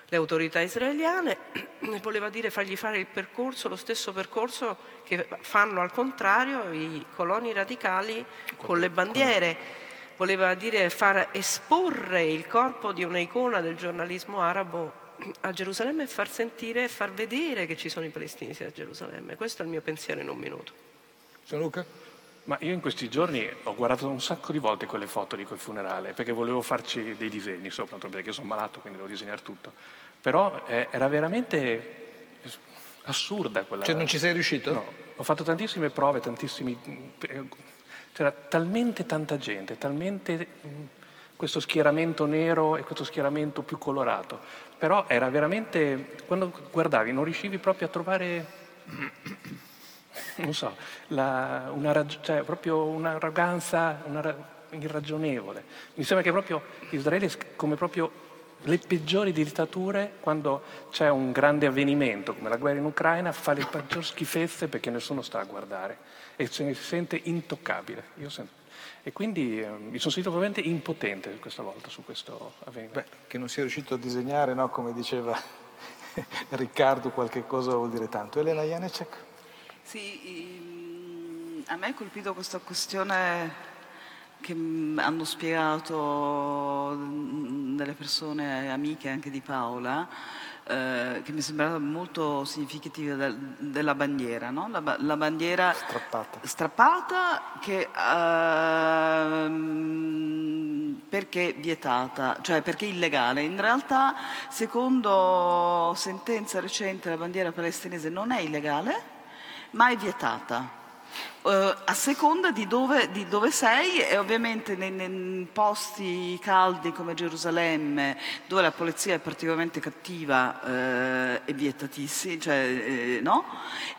le autorità israeliane voleva dire fargli fare il percorso, lo stesso percorso che fanno al contrario i coloni radicali con le bandiere. Voleva dire far esporre il corpo di un'icona del giornalismo arabo a Gerusalemme e far sentire e far vedere che ci sono i palestinesi a Gerusalemme. Questo è il mio pensiero in un minuto. Gianluca? Ma io in questi giorni ho guardato un sacco di volte quelle foto di quel funerale perché volevo farci dei disegni sopra, perché sono malato, quindi devo disegnare tutto. Però eh, era veramente assurda quella. Cioè non ci sei riuscito? No, ho fatto tantissime prove, tantissimi. C'era talmente tanta gente, talmente questo schieramento nero e questo schieramento più colorato. Però era veramente. Quando guardavi non riuscivi proprio a trovare non so, la, una, cioè, proprio un'arroganza una, irragionevole. Mi sembra che proprio Israele, come proprio le peggiori dittature, quando c'è un grande avvenimento come la guerra in Ucraina, fa le peggiori schifezze perché nessuno sta a guardare e se ne sente intoccabile. Sento, e quindi eh, mi sono sentito veramente impotente questa volta su questo avvenimento. Beh, che non sia riuscito a disegnare, no? come diceva Riccardo, qualche cosa vuol dire tanto. Elena Janecek? Sì, a me ha colpito questa questione che hanno spiegato delle persone amiche anche di Paola, eh, che mi sembrava molto significativa del, della bandiera, no? la, la, bandiera strappata, strappata che, eh, perché vietata, cioè perché illegale. In realtà, secondo sentenza recente, la bandiera palestinese non è illegale ma è vietata. Uh, a seconda di dove, di dove, sei e ovviamente nei, nei, posti caldi come Gerusalemme dove la polizia è particolarmente cattiva uh, è vietatissima, cioè, uh, no?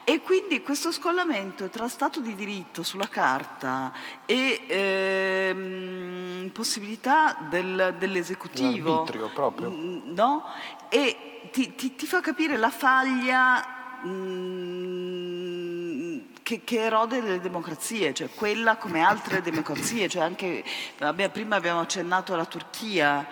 E quindi questo scollamento tra Stato di diritto sulla carta e ehm, possibilità del, dell'esecutivo proprio. no? e ti, ti, ti fa capire la faglia Mm, che, che, erode le democrazie, cioè quella come altre democrazie, cioè anche, vabbè, prima abbiamo accennato alla Turchia,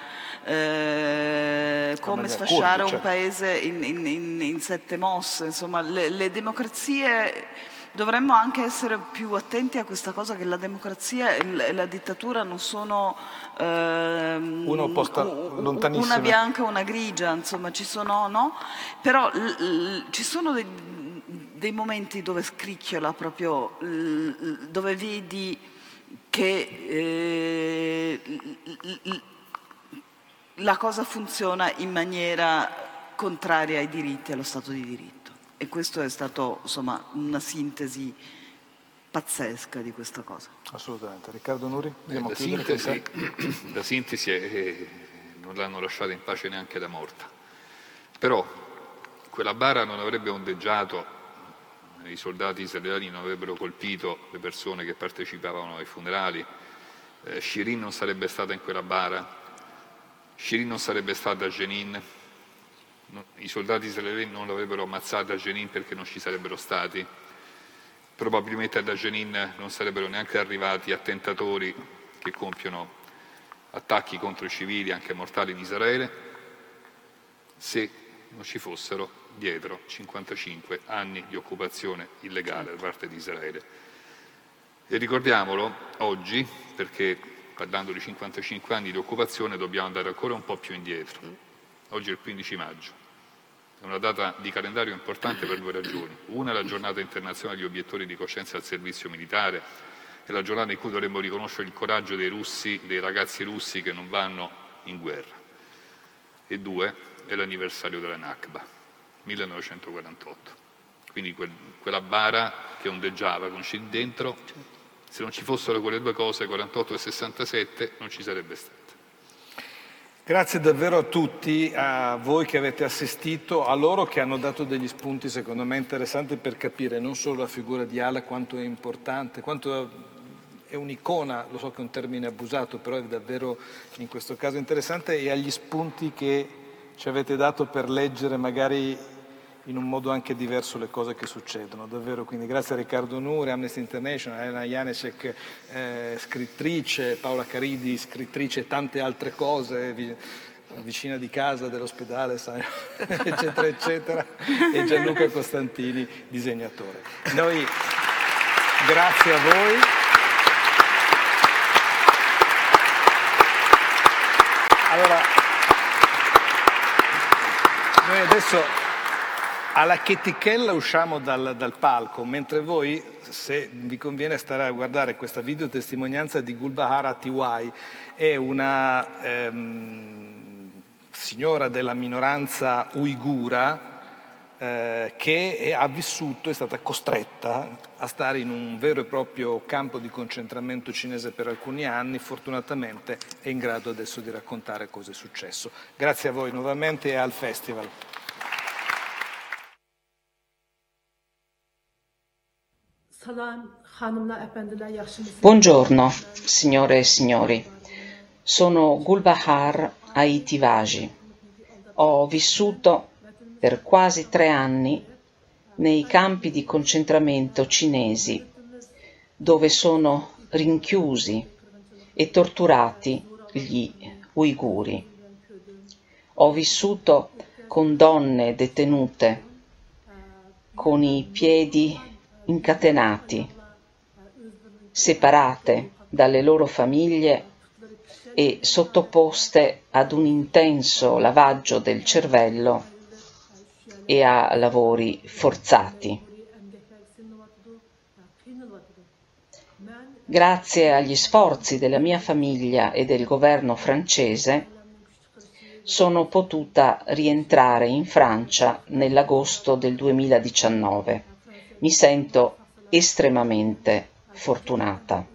eh, come sfasciare un certo. paese in, in, in, in, sette mosse, insomma le, le democrazie dovremmo anche essere più attenti a questa cosa che la democrazia e la dittatura non sono ehm, una, una bianca e una grigia, insomma ci sono, no? Però l- l- ci sono dei, dei, momenti dove scricchiola proprio, dove vedi che eh, la cosa funziona in maniera contraria ai diritti, allo Stato di diritto. E questa è stata una sintesi pazzesca di questa cosa. Assolutamente. Riccardo Nuri? Eh, la, sintesi, la, sintesi, è che non l'hanno lasciata in pace neanche da morta. Però quella bara non avrebbe ondeggiato, i soldati israeliani non avrebbero colpito le persone che partecipavano ai funerali, eh, Shirin non sarebbe stata in quella bara, Shirin non sarebbe stata a Jenin, i soldati israeliani non l'avrebbero ammazzata a Jenin perché non ci sarebbero stati, probabilmente a Jenin non sarebbero neanche arrivati attentatori che compiono attacchi contro i civili, anche mortali in Israele, se non ci fossero dietro 55 anni di occupazione illegale da parte di Israele. E ricordiamolo oggi, perché parlando di 55 anni di occupazione dobbiamo andare ancora un po' più indietro. Oggi è il 15 maggio, è una data di calendario importante per due ragioni. Una è la giornata internazionale di obiettori di coscienza al servizio militare, è la giornata in cui dovremmo riconoscere il coraggio dei russi, dei ragazzi russi che non vanno in guerra. E due, è l'anniversario della Nakba, 1948. Quindi quel, quella bara che ondeggiava con Shin dentro, se non ci fossero quelle due cose, 48 e 67, non ci sarebbe stato. Grazie davvero a tutti, a voi che avete assistito, a loro che hanno dato degli spunti secondo me interessanti per capire non solo la figura di Ala quanto è importante, quanto è un'icona, lo so che è un termine abusato, però è davvero in questo caso interessante e agli spunti che ci avete dato per leggere magari in un modo anche diverso le cose che succedono, davvero. Quindi grazie a Riccardo Nure, Amnesty International, Elena Janecek, eh, scrittrice, Paola Caridi, scrittrice e tante altre cose. vicina di casa dell'ospedale, sai, eccetera, eccetera, e Gianluca Costantini, disegnatore. Noi grazie a voi. Allora, noi adesso alla chetichella usciamo dal, dal, palco, mentre voi, se vi conviene stare a guardare questa videotestimonianza di Gulbahar Atiwai, è una ehm, signora della minoranza uigura eh, che è, ha vissuto, è stata costretta a stare in un vero e proprio campo di concentramento cinese per alcuni anni, fortunatamente è in grado adesso di raccontare cosa è successo. Grazie a voi nuovamente e al Festival. Buongiorno, signore e signori. Sono Gulbahar Aitivaji. Ho vissuto per quasi tre anni nei campi di concentramento cinesi, dove sono rinchiusi e torturati gli uiguri. Ho vissuto con donne detenute, con i piedi incatenati, separate dalle loro famiglie e sottoposte ad un intenso lavaggio del cervello e a lavori forzati. Grazie agli sforzi della mia famiglia e del governo francese, sono potuta rientrare in Francia nell'agosto del 2019 mi sento estremamente fortunata.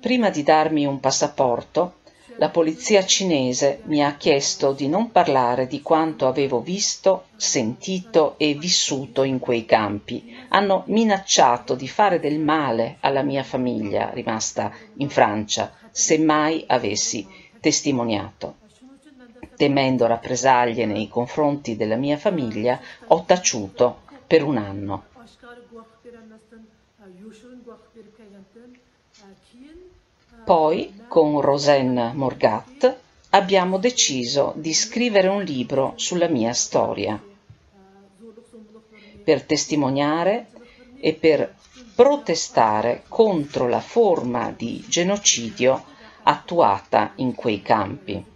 Prima di darmi un passaporto, la polizia cinese mi ha chiesto di non parlare di quanto avevo visto, sentito e vissuto in quei campi. Hanno minacciato di fare del male alla mia famiglia rimasta in Francia se mai avessi testimoniato temendo rappresaglie nei confronti della mia famiglia, ho taciuto per un anno. Poi, con Rosen Morgat, abbiamo deciso di scrivere un libro sulla mia storia, per testimoniare e per protestare contro la forma di genocidio attuata in quei campi.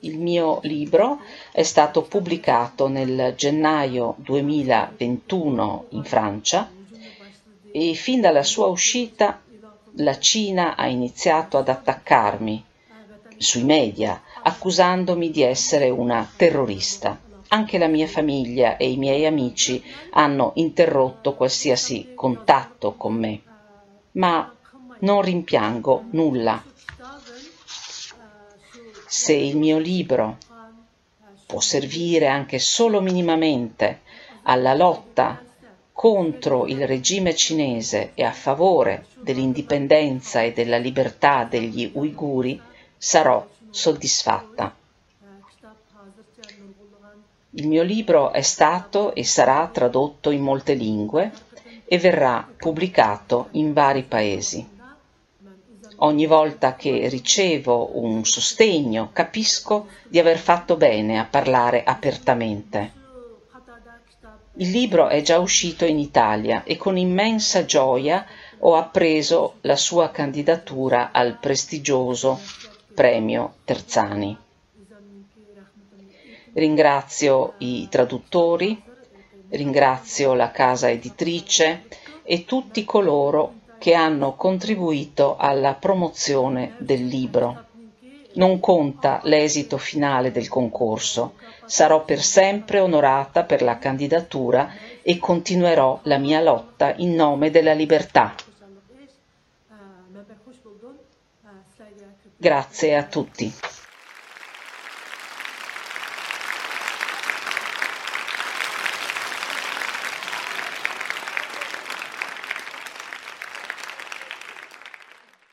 Il mio libro è stato pubblicato nel gennaio 2021 in Francia e fin dalla sua uscita la Cina ha iniziato ad attaccarmi sui media accusandomi di essere una terrorista. Anche la mia famiglia e i miei amici hanno interrotto qualsiasi contatto con me, ma non rimpiango nulla se il mio libro può servire anche solo minimamente alla lotta contro il regime cinese e a favore dell'indipendenza e della libertà degli uiguri, sarò soddisfatta. Il mio libro è stato e sarà tradotto in molte lingue e verrà pubblicato in vari paesi. Ogni volta che ricevo un sostegno capisco di aver fatto bene a parlare apertamente. Il libro è già uscito in Italia e con immensa gioia ho appreso la sua candidatura al prestigioso premio Terzani. Ringrazio i traduttori, ringrazio la casa editrice e tutti coloro che hanno contribuito alla promozione del libro. Non conta l'esito finale del concorso, sarò per sempre onorata per la candidatura e continuerò la mia lotta in nome della libertà. Grazie a tutti.